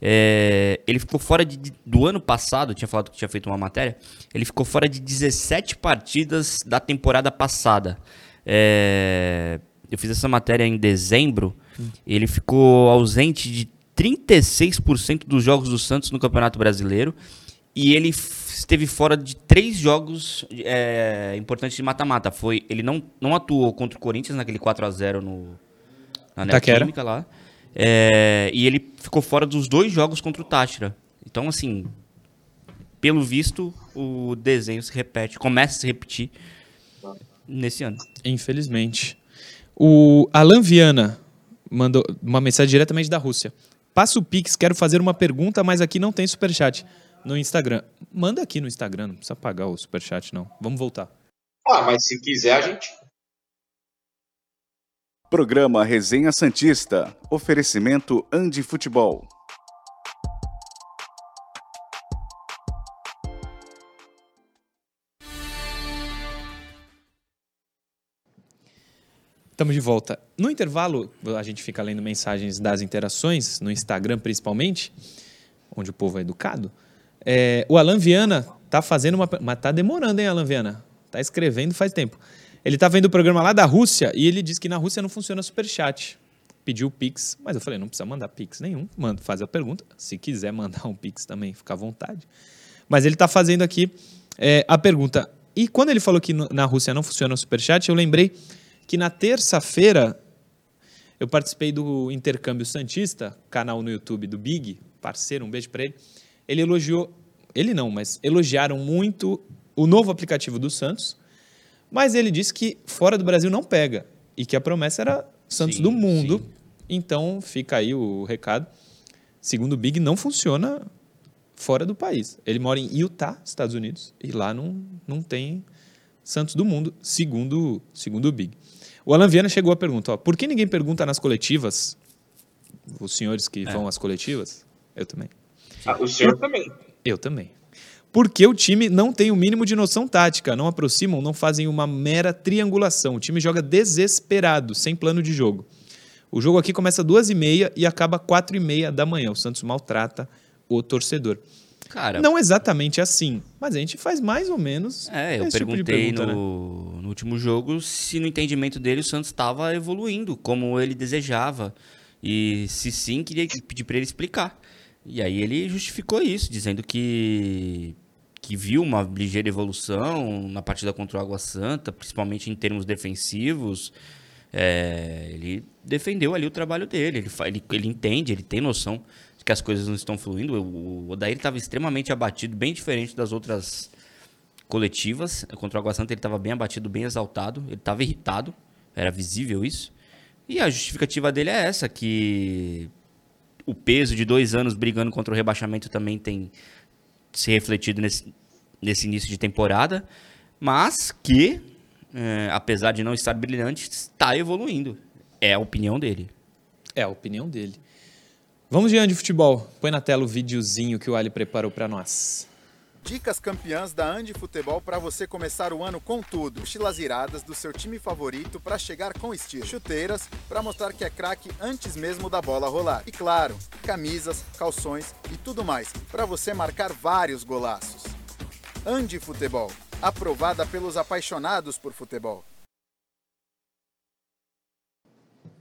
[SPEAKER 3] É, ele ficou fora de- do ano passado, tinha falado que tinha feito uma matéria, ele ficou fora de 17 partidas da temporada passada. É, eu fiz essa matéria em dezembro, ele ficou ausente de 36% dos jogos do Santos no Campeonato Brasileiro. E ele esteve fora de três jogos é, importantes de mata-mata. Foi, ele não, não atuou contra o Corinthians naquele 4 a 0 no na
[SPEAKER 2] Itaquera.
[SPEAKER 3] Neoquímica lá. É, e ele ficou fora dos dois jogos contra o Táchira. Então, assim, pelo visto, o desenho se repete, começa a se repetir nesse ano.
[SPEAKER 2] Infelizmente. O Alan Viana mandou uma mensagem diretamente da Rússia. Passa o Pix, quero fazer uma pergunta, mas aqui não tem superchat no Instagram. Manda aqui no Instagram, não precisa pagar o superchat, não. Vamos voltar.
[SPEAKER 4] Ah, mas se quiser, a gente.
[SPEAKER 1] Programa Resenha Santista. Oferecimento Andi Futebol.
[SPEAKER 2] Estamos de volta. No intervalo, a gente fica lendo mensagens das interações, no Instagram principalmente, onde o povo é educado. É, o Alan Viana tá fazendo uma. Mas tá demorando, hein, Alan Viana? Tá escrevendo faz tempo. Ele tá vendo o programa lá da Rússia e ele diz que na Rússia não funciona superchat. Pediu o Pix, mas eu falei, não precisa mandar Pix nenhum. Manda, faz a pergunta. Se quiser mandar um Pix também, fica à vontade. Mas ele tá fazendo aqui é, a pergunta. E quando ele falou que na Rússia não funciona o superchat, eu lembrei que na terça-feira eu participei do Intercâmbio Santista, canal no YouTube do Big, parceiro, um beijo pra ele. Ele elogiou, ele não, mas elogiaram muito o novo aplicativo do Santos, mas ele disse que fora do Brasil não pega e que a promessa era Santos
[SPEAKER 3] Sim,
[SPEAKER 2] do mundo.
[SPEAKER 3] sim.
[SPEAKER 2] Então fica aí o recado. Segundo o Big, não funciona fora do país. Ele mora em Utah, Estados Unidos, e lá não, não tem Santos do mundo, segundo, segundo o Big. O Alan Viana chegou à pergunta: ó, por que ninguém pergunta nas coletivas? Os senhores que vão às coletivas? Eu também.
[SPEAKER 4] Ah, o senhor também.
[SPEAKER 2] Eu também. Porque o time não tem o mínimo de noção tática, não aproximam, não fazem uma mera triangulação. O time joga desesperado, sem plano de jogo. O jogo aqui começa duas e meia e acaba quatro e meia da manhã. O Santos maltrata o torcedor.
[SPEAKER 3] Cara,
[SPEAKER 2] Não exatamente assim, mas a gente faz mais ou menos.
[SPEAKER 3] É, eu
[SPEAKER 2] tipo
[SPEAKER 3] perguntei
[SPEAKER 2] pergunta, né?
[SPEAKER 3] no, no último jogo se no entendimento dele o Santos estava evoluindo como ele desejava. E se sim, queria pedir para ele explicar. E aí ele justificou isso, dizendo que, que viu uma ligeira evolução na partida contra o Água Santa, principalmente em termos defensivos. É, ele defendeu ali o trabalho dele, ele, ele, ele entende, ele tem noção de que as coisas não estão fluindo. O, o Odair estava extremamente abatido, bem diferente das outras coletivas. Contra o Água Santa ele estava bem abatido, bem exaltado, ele estava irritado, era visível isso. E a justificativa dele é essa, que o peso de dois anos brigando contra o rebaixamento também tem se refletido nesse, nesse início de temporada, mas que, é, apesar de não estar brilhante, está evoluindo. É a opinião dele.
[SPEAKER 2] É a opinião dele. Vamos diante de futebol. Põe na tela o videozinho que o Ali preparou para nós.
[SPEAKER 8] Dicas campeãs da Andi Futebol para você começar o ano com tudo. Mochilas iradas do seu time favorito para chegar com estilo. Chuteiras para mostrar que é craque antes mesmo da bola rolar. E claro, camisas, calções e tudo mais para você marcar vários golaços. Andi Futebol, aprovada pelos apaixonados por futebol.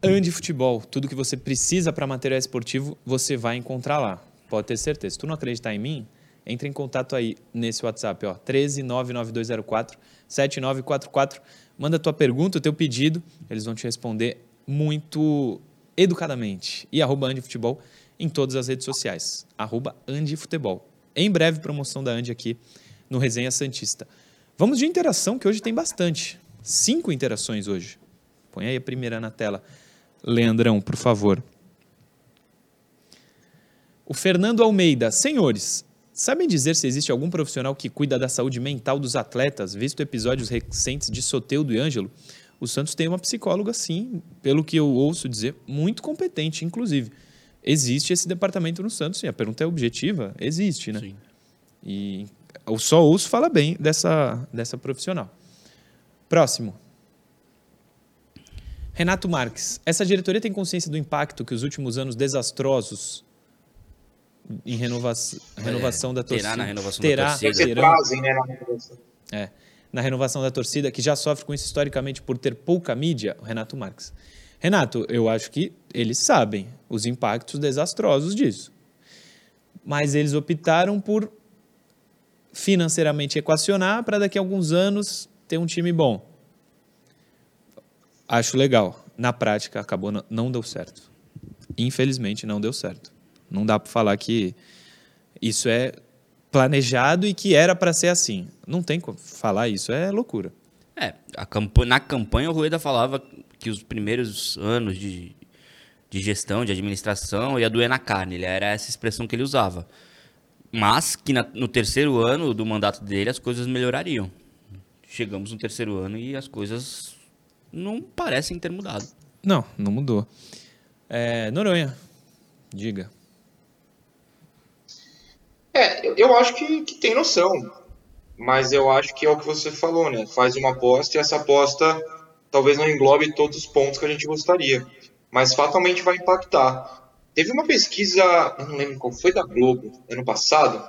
[SPEAKER 2] Ande Futebol, tudo que você precisa para material esportivo, você vai encontrar lá. Pode ter certeza. Se tu não acreditar em mim, Entre em contato aí nesse WhatsApp, ó, 13 99204 7944. Manda tua pergunta, o teu pedido, eles vão te responder muito educadamente. E arroba Andifutebol em todas as redes sociais. Arroba. Em breve, promoção da Andi aqui no Resenha Santista. Vamos de interação, que hoje tem bastante. Cinco interações hoje. Põe aí a primeira na tela. Leandrão, por favor. O Fernando Almeida. Senhores, sabem dizer se existe algum profissional que cuida da saúde mental dos atletas, visto episódios recentes de Soteudo e Ângelo? O Santos tem uma psicóloga, sim, pelo que eu ouço dizer, muito competente, inclusive. Existe esse departamento no Santos, sim. A pergunta é objetiva? Existe, né?
[SPEAKER 3] Sim.
[SPEAKER 2] E eu só ouço falar bem dessa, dessa profissional. Próximo. Renato Marques. Essa diretoria tem consciência do impacto que os últimos anos desastrosos em renova renovação da torcida
[SPEAKER 3] terá na renovação
[SPEAKER 2] terá,
[SPEAKER 3] da torcida.
[SPEAKER 4] Trazem, né, na renovação.
[SPEAKER 2] é, na renovação da torcida, que já sofre com isso historicamente por ter pouca mídia, o Renato Marques. Renato, eu acho que eles sabem os impactos desastrosos disso. Mas eles optaram por financeiramente equacionar para daqui a alguns anos ter um time bom. Acho legal. Na prática, acabou não- não deu certo. Infelizmente, não deu certo. Não dá para falar que isso é planejado e que era para ser assim. Não tem como falar isso, é loucura.
[SPEAKER 3] É, a campa- na campanha o Rueda falava que os primeiros anos de, de gestão, de administração, ia doer na carne. Ele era essa expressão que ele usava. Mas que na- no terceiro ano do mandato dele as coisas melhorariam. Chegamos no terceiro ano e as coisas não parecem ter mudado.
[SPEAKER 2] Não, não mudou. É, Noronha, diga.
[SPEAKER 4] É, eu, eu acho que, que tem noção. Mas eu acho que é o que você falou, né? Faz uma aposta e essa aposta talvez não englobe todos os pontos que a gente gostaria. Mas fatalmente vai impactar. Teve uma pesquisa, não lembro qual foi, da Globo, ano passado,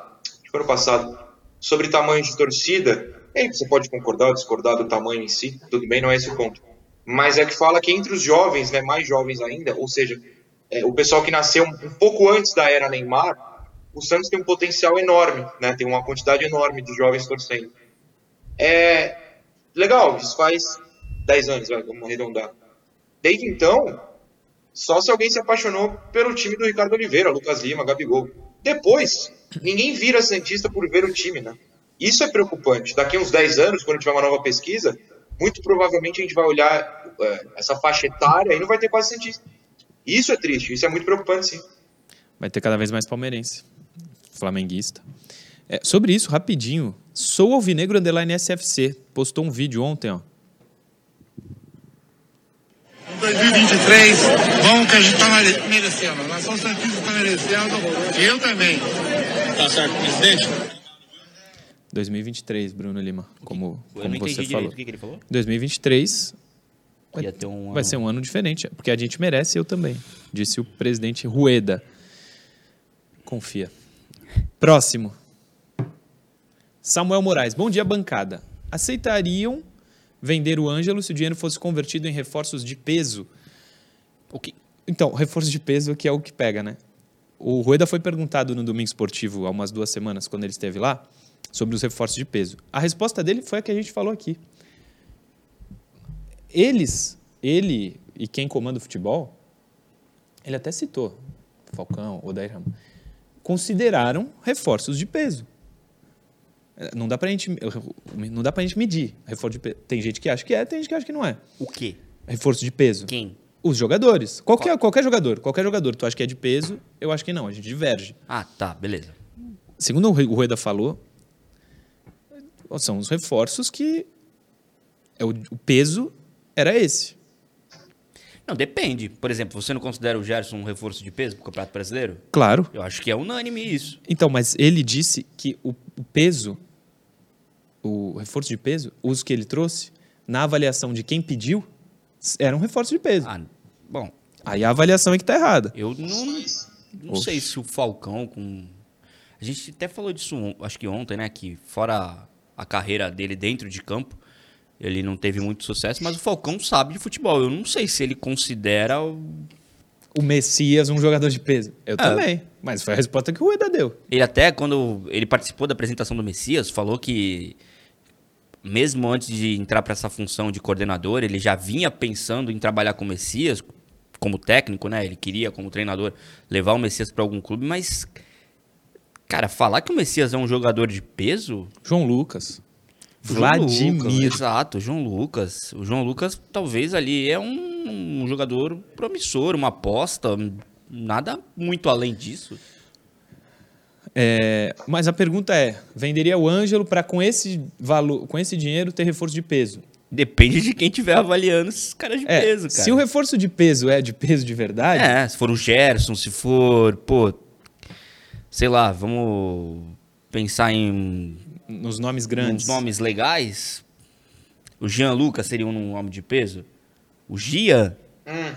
[SPEAKER 4] foi ano passado, sobre tamanho de torcida. E você pode concordar ou discordar do tamanho em si, tudo bem, não é esse o ponto. Mas é que fala que entre os jovens, né, mais jovens ainda, ou seja, é, o pessoal que nasceu um pouco antes da era Neymar, o Santos tem um potencial enorme, né? Tem uma quantidade enorme de jovens torcendo. É legal, isso faz 10 anos, vamos arredondar. Desde então, só se alguém se apaixonou pelo time do Ricardo Oliveira, Lucas Lima, Gabigol. Depois, ninguém vira Santista por ver o time, né? Isso é preocupante. Daqui uns 10 anos, quando tiver uma nova pesquisa, muito provavelmente a gente vai olhar é, essa faixa etária e não vai ter quase Santista. Isso é triste, isso é muito preocupante, sim.
[SPEAKER 2] Vai ter cada vez mais palmeirense, flamenguista. É, sobre isso, rapidinho, sou alvinegro underline SFC, postou um vídeo ontem, ó.
[SPEAKER 9] 2023, vamos que a gente tá mere- merecendo. A nação Santista tá merecendo. E eu também. Tá certo, presidente?
[SPEAKER 2] 2023, Bruno Lima, como,
[SPEAKER 3] Eu
[SPEAKER 2] como você
[SPEAKER 3] direito
[SPEAKER 2] falou.
[SPEAKER 3] o que, que ele falou.
[SPEAKER 2] 2023 Vai-
[SPEAKER 3] Ia ter um
[SPEAKER 2] vai ser um ano diferente, porque a gente merece, eu também, disse o presidente Rueda. Confia. Próximo. Samuel Moraes. Bom dia, bancada. Aceitariam vender o Ângelo se o dinheiro fosse convertido em reforços de peso?
[SPEAKER 3] O que?
[SPEAKER 2] Então, reforço de peso que é o que pega, né? O Rueda foi perguntado no Domingo Esportivo há umas duas semanas, quando ele esteve lá, sobre os reforços de peso. A resposta dele foi a que a gente falou aqui. Eles, ele e quem comanda o futebol, ele até citou, Falcão, Odair Ramos, consideraram reforços de peso. É, Não dá pra gente, não dá pra gente medir reforço de peso. Tem gente que acha que é, tem gente que acha que não é.
[SPEAKER 3] O quê?
[SPEAKER 2] Reforço de peso.
[SPEAKER 3] Quem?
[SPEAKER 2] Os jogadores. Qualquer, qualquer jogador. Qualquer jogador. Tu acha que é de peso, eu acho que não. A gente diverge.
[SPEAKER 3] Ah, tá, beleza.
[SPEAKER 2] Segundo o Rueda falou, são os reforços que é o, o peso era esse.
[SPEAKER 3] Não, depende. Por exemplo, você não considera o Gerson um reforço de peso pro Campeonato Brasileiro?
[SPEAKER 2] Claro.
[SPEAKER 3] Eu acho que é unânime isso.
[SPEAKER 2] Então, mas ele disse que o, o peso, o reforço de peso, os que ele trouxe, na avaliação de quem pediu, era um reforço de peso.
[SPEAKER 3] Ah, bom,
[SPEAKER 2] Aí a avaliação é que tá errada.
[SPEAKER 3] eu não, não sei se o Falcão com... A gente até falou disso, acho que ontem, né? Que fora a carreira dele dentro de campo, ele não teve muito sucesso, mas o Falcão sabe de futebol. Eu não sei se ele considera o-
[SPEAKER 2] o Messias um jogador de peso? Eu
[SPEAKER 3] É.
[SPEAKER 2] também. Mas foi a resposta que o Rueda deu.
[SPEAKER 3] Ele até, quando ele participou da apresentação do Messias, falou que, mesmo antes de entrar para essa função de coordenador, ele já vinha pensando em trabalhar com o Messias, como técnico, né? Ele queria, como treinador, levar o Messias para algum clube, mas. Cara, falar que o Messias é um jogador de peso.
[SPEAKER 2] João Lucas.
[SPEAKER 3] João
[SPEAKER 2] Vladimir.
[SPEAKER 3] Lucas, exato, João Lucas. O João Lucas, talvez ali é um, um jogador promissor, uma aposta. Nada muito além disso.
[SPEAKER 2] É, mas a pergunta é: venderia o Ângelo para com esse valor, com esse dinheiro ter reforço de peso?
[SPEAKER 3] Depende de quem estiver avaliando esses caras de
[SPEAKER 2] É,
[SPEAKER 3] peso, cara.
[SPEAKER 2] se o reforço de peso é de peso de verdade,
[SPEAKER 3] É, se for o Gerson, se for, pô, sei lá, vamos pensar em
[SPEAKER 2] nos nomes grandes.
[SPEAKER 3] nomes legais. O Jean Lucas seria um nome de peso. O Gia.
[SPEAKER 4] Hum,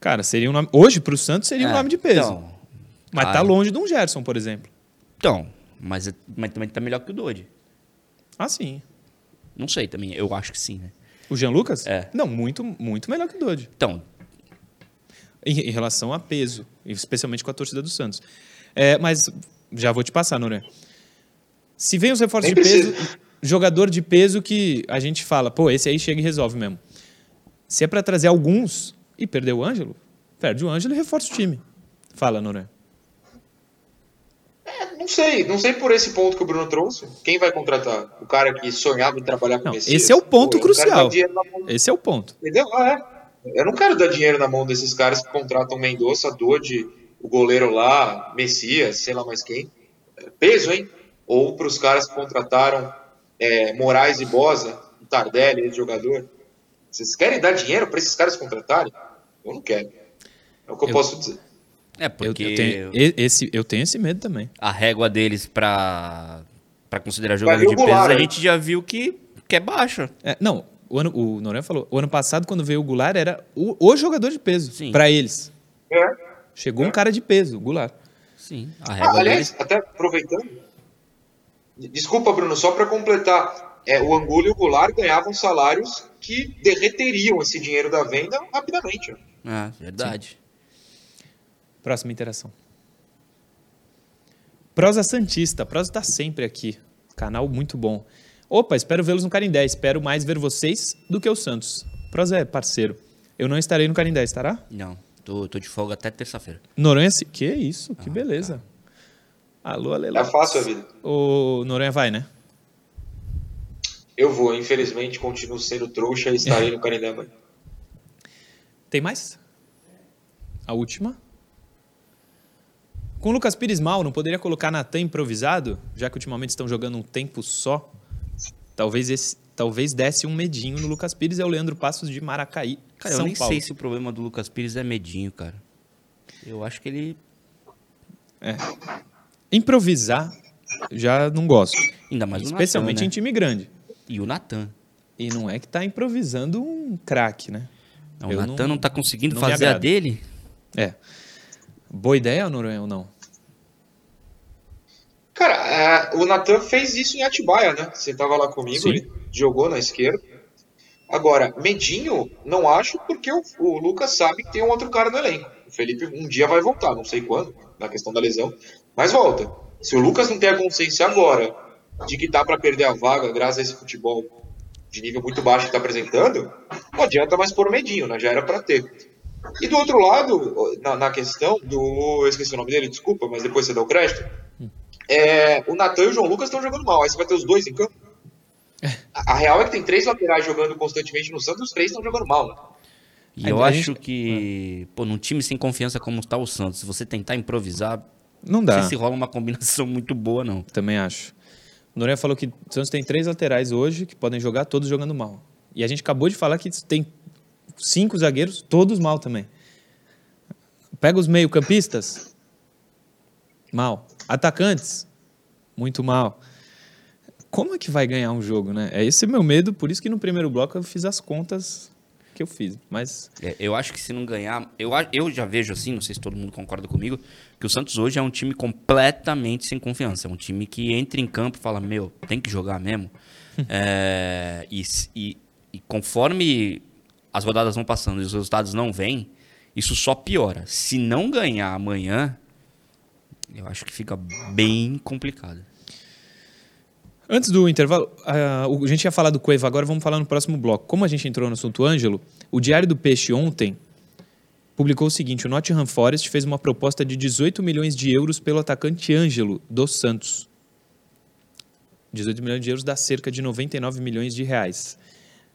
[SPEAKER 2] Cara, seria um nome. Hoje, pro Santos, seria um
[SPEAKER 3] é,
[SPEAKER 2] nome de peso.
[SPEAKER 3] Então,
[SPEAKER 2] mas tá
[SPEAKER 3] cara.
[SPEAKER 2] longe de um Gerson, por exemplo.
[SPEAKER 3] então mas, mas também tá melhor que o Dodge.
[SPEAKER 2] Ah, sim.
[SPEAKER 3] Não sei também, eu acho que sim, né?
[SPEAKER 2] O Jean Lucas?
[SPEAKER 3] É.
[SPEAKER 2] Não, muito, muito melhor que o Dodge.
[SPEAKER 3] Então,
[SPEAKER 2] Em, em relação a peso, especialmente com a torcida do Santos. É, mas já vou te passar, Noran. Se vem os reforços
[SPEAKER 4] Nem
[SPEAKER 2] de peso,
[SPEAKER 4] precisa.
[SPEAKER 2] jogador de peso que a gente fala, pô, esse aí chega e resolve mesmo. Se é pra trazer alguns e perder o Ângelo, perde o Ângelo e reforça o time. Fala, Noran.
[SPEAKER 4] não sei, não sei por esse ponto que o Bruno trouxe. Quem vai contratar? O cara que sonhava em trabalhar com
[SPEAKER 2] Não,
[SPEAKER 4] o Messias?
[SPEAKER 2] esse é o ponto
[SPEAKER 4] Pô,
[SPEAKER 2] crucial. Esse é o ponto.
[SPEAKER 4] Entendeu? Ah, é. Eu não quero dar dinheiro na mão desses caras que contratam Mendonça, Dodge, o goleiro lá, Messias, sei lá mais quem. É Peso, hein? Ou para os caras que contrataram é, Moraes e Bosa, o Tardelli, esse jogador. Vocês querem dar dinheiro para esses caras contratarem? Eu não quero. É o que eu,
[SPEAKER 2] Eu-
[SPEAKER 4] posso dizer.
[SPEAKER 3] é
[SPEAKER 2] Eu,
[SPEAKER 3] porque
[SPEAKER 2] eu tenho, e- esse, eu tenho esse medo também.
[SPEAKER 3] a régua deles pra, pra considerar jogador de peso, a
[SPEAKER 4] hein?
[SPEAKER 3] gente já viu que, que é baixa.
[SPEAKER 2] É, não, o, ano, o Noran falou, o ano passado, quando veio o Goulart, era o, o jogador de peso
[SPEAKER 3] Sim.
[SPEAKER 2] pra eles.
[SPEAKER 4] É.
[SPEAKER 2] Chegou um cara de peso, o Goulart.
[SPEAKER 3] Sim, a
[SPEAKER 4] Ah,
[SPEAKER 3] régua
[SPEAKER 4] aliás,
[SPEAKER 3] deles.
[SPEAKER 4] até aproveitando. Desculpa, Bruno, só para completar. É, o Angulo e o Goulart ganhavam salários que derreteriam esse dinheiro da venda rapidamente. né?
[SPEAKER 3] Ah, verdade.
[SPEAKER 2] Próxima interação. Prosa Santista. Prosa tá sempre aqui. Canal muito bom. Opa, espero vê-los no Carindé. Espero mais ver vocês do que o Santos. Prosa é parceiro. Eu não estarei no Carindé, estará?
[SPEAKER 3] Não, tô, tô de folga até terça-feira.
[SPEAKER 2] Noronha, que isso? Que beleza. Alô, Alelo.
[SPEAKER 4] É fácil a vida.
[SPEAKER 2] O Noronha vai, né?
[SPEAKER 4] Eu vou, infelizmente, continuo sendo trouxa e estarei no Canindé amanhã. [LAUGHS]
[SPEAKER 2] Tem mais? A última. Com o Lucas Pires mal, não poderia colocar Natan improvisado? Já que ultimamente estão jogando um tempo só. Talvez, esse, talvez desse um medinho no Lucas Pires. É o Leandro Passos de Maracaí,
[SPEAKER 3] Cara, eu
[SPEAKER 2] São
[SPEAKER 3] nem
[SPEAKER 2] Paulo.
[SPEAKER 3] sei se o problema do Lucas Pires é medinho, cara. Eu acho que ele. [LAUGHS]
[SPEAKER 2] Improvisar, já não gosto.
[SPEAKER 3] Ainda mais
[SPEAKER 2] Especialmente
[SPEAKER 3] Natan,
[SPEAKER 2] em
[SPEAKER 3] né?
[SPEAKER 2] time grande.
[SPEAKER 3] E o Natan.
[SPEAKER 2] E não é que tá improvisando um craque, né?
[SPEAKER 3] Não, o Natan não, tá conseguindo
[SPEAKER 2] não
[SPEAKER 3] fazer a dele.
[SPEAKER 2] É. Boa ideia, Noronha, ou não?
[SPEAKER 4] Cara, é, o Natan fez isso em Atibaia, né? Você tava lá comigo,
[SPEAKER 2] Sim.
[SPEAKER 4] ele jogou na esquerda. Agora, Medinho, não acho, porque o, o Lucas sabe que tem um outro cara no elenco. O Felipe um dia vai voltar, não sei quando, na questão da lesão, mas volta. Se o Lucas não tem a consciência agora de que tá para perder a vaga graças a esse futebol de nível muito baixo que tá apresentando, não adianta mais pôr o Medinho, né? Já era para ter. E do outro lado, na, na questão do. Eu esqueci o nome dele, desculpa, mas depois você dá o crédito. É, o Natan e o João Lucas estão jogando mal. Aí você vai ter os dois em campo. A, a real é que tem três laterais jogando constantemente no Santos, os três estão jogando mal.
[SPEAKER 3] E
[SPEAKER 2] Aí
[SPEAKER 3] eu
[SPEAKER 2] a
[SPEAKER 3] acho
[SPEAKER 2] gente-
[SPEAKER 3] que, pô, num time sem confiança como está o Santos, se você tentar improvisar,
[SPEAKER 2] Não
[SPEAKER 3] não
[SPEAKER 2] dá.
[SPEAKER 3] sei se rola uma combinação [LAUGHS] muito boa, não.
[SPEAKER 2] Também acho. O Noronha falou que o Santos tem três laterais hoje que podem jogar, todos jogando mal. E a gente acabou de falar que tem cinco zagueiros, todos mal também. Pega os meio-campistas, mal. Atacantes, muito mal. Como é que vai ganhar um jogo, né? É esse meu medo, por isso que no primeiro bloco eu fiz as contas que eu fiz. Mas
[SPEAKER 3] É, eu acho que se não ganhar. Eu, eu já vejo assim, não sei se todo mundo concorda comigo, que o Santos hoje é um time completamente sem confiança. É um time que entra em campo e fala: Meu, tem que jogar mesmo. [LAUGHS] É, e, e- e conforme as rodadas vão passando e os resultados não vêm, Isso só piora. Se não ganhar amanhã, eu acho que fica bem complicado.
[SPEAKER 2] Antes do intervalo, a, a gente ia falar do Cueva, agora vamos falar no próximo bloco. Como a gente entrou no assunto Ângelo, o Diário do Peixe ontem publicou o seguinte: o Nottingham Forest fez uma proposta de 18 milhões de euros pelo atacante Ângelo dos Santos. 18 milhões de euros dá cerca de 99 milhões de reais.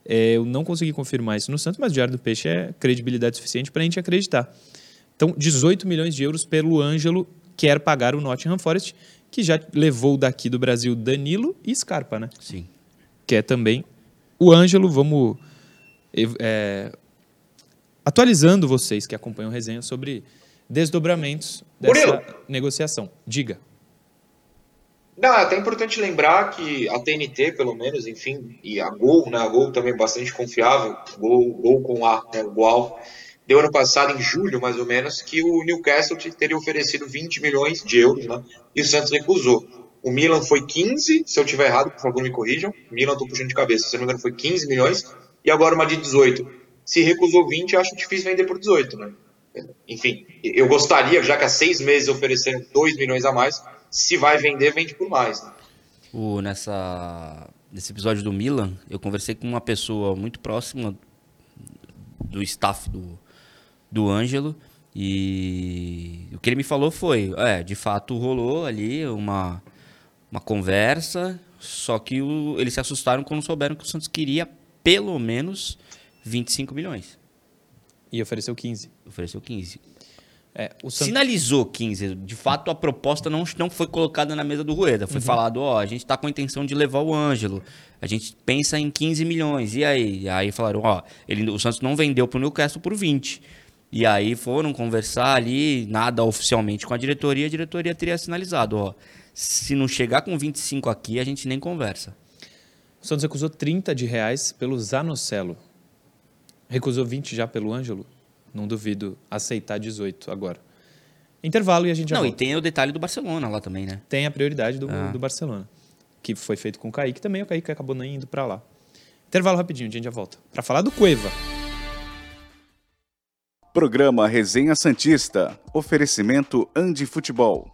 [SPEAKER 2] É, eu não consegui confirmar isso no Santos, mas o Diário do Peixe é credibilidade suficiente para a gente acreditar. Então, 18 milhões de euros pelo Ângelo quer pagar o Nottingham Forest, que já levou daqui do Brasil Danilo e Scarpa, né?
[SPEAKER 3] Sim.
[SPEAKER 2] Que é também o Ângelo. Vamos é, atualizando vocês que acompanham a resenha sobre desdobramentos dessa
[SPEAKER 4] Murilo.
[SPEAKER 2] negociação. Diga.
[SPEAKER 4] Não, é até importante lembrar que a TNT, pelo menos, enfim, e a Gol, né, a Gol também bastante confiável, Gol, Gol com A, né, igual, deu ano passado, em julho mais ou menos, que o Newcastle te- teria oferecido 20 milhões de euros, né, e o Santos recusou. O Milan foi 15, se eu tiver errado, por favor me corrijam, Milan tô puxando de cabeça, se não me engano foi 15 milhões, e agora uma de 18. Se recusou 20, eu acho difícil vender por 18, né. Enfim, eu gostaria, já que há seis meses ofereceram 2 milhões a mais, se vai vender, vende por mais, né.
[SPEAKER 3] O, nessa, nesse episódio do Milan, eu conversei com uma pessoa muito próxima do staff do, do Ângelo. E o que ele me falou foi: é, de fato rolou ali uma, uma conversa, só que o- eles se assustaram quando souberam que o Santos queria pelo menos 25 milhões.
[SPEAKER 2] E ofereceu 15.
[SPEAKER 3] Ofereceu 15.
[SPEAKER 2] É, o Santos...
[SPEAKER 3] Sinalizou 15. De fato, a proposta não, não foi colocada na mesa do Rueda. Foi falado, ó, a gente tá com a intenção de levar o Ângelo. A gente pensa em 15 milhões. E aí? E aí falaram, ó, ele, o Santos não vendeu pro Newcastle por 20. E aí foram conversar ali, nada oficialmente com a diretoria. A diretoria teria sinalizado, ó, se não chegar com 25 aqui, a gente nem conversa.
[SPEAKER 2] O Santos recusou 30 de reais pelo Zanocelo. Recusou 20 já pelo Ângelo? Não duvido aceitar 18 agora. Intervalo e a gente já
[SPEAKER 3] não, e
[SPEAKER 2] volta.
[SPEAKER 3] tem o detalhe do Barcelona lá também, né?
[SPEAKER 2] Tem a prioridade do,
[SPEAKER 3] Ah.
[SPEAKER 2] do Barcelona, que foi feito com o Kaique também. O Kaique acabou não indo para lá. Intervalo rapidinho, a gente já volta. Para falar do Cueva.
[SPEAKER 1] Programa Resenha Santista. Oferecimento Andi Futebol.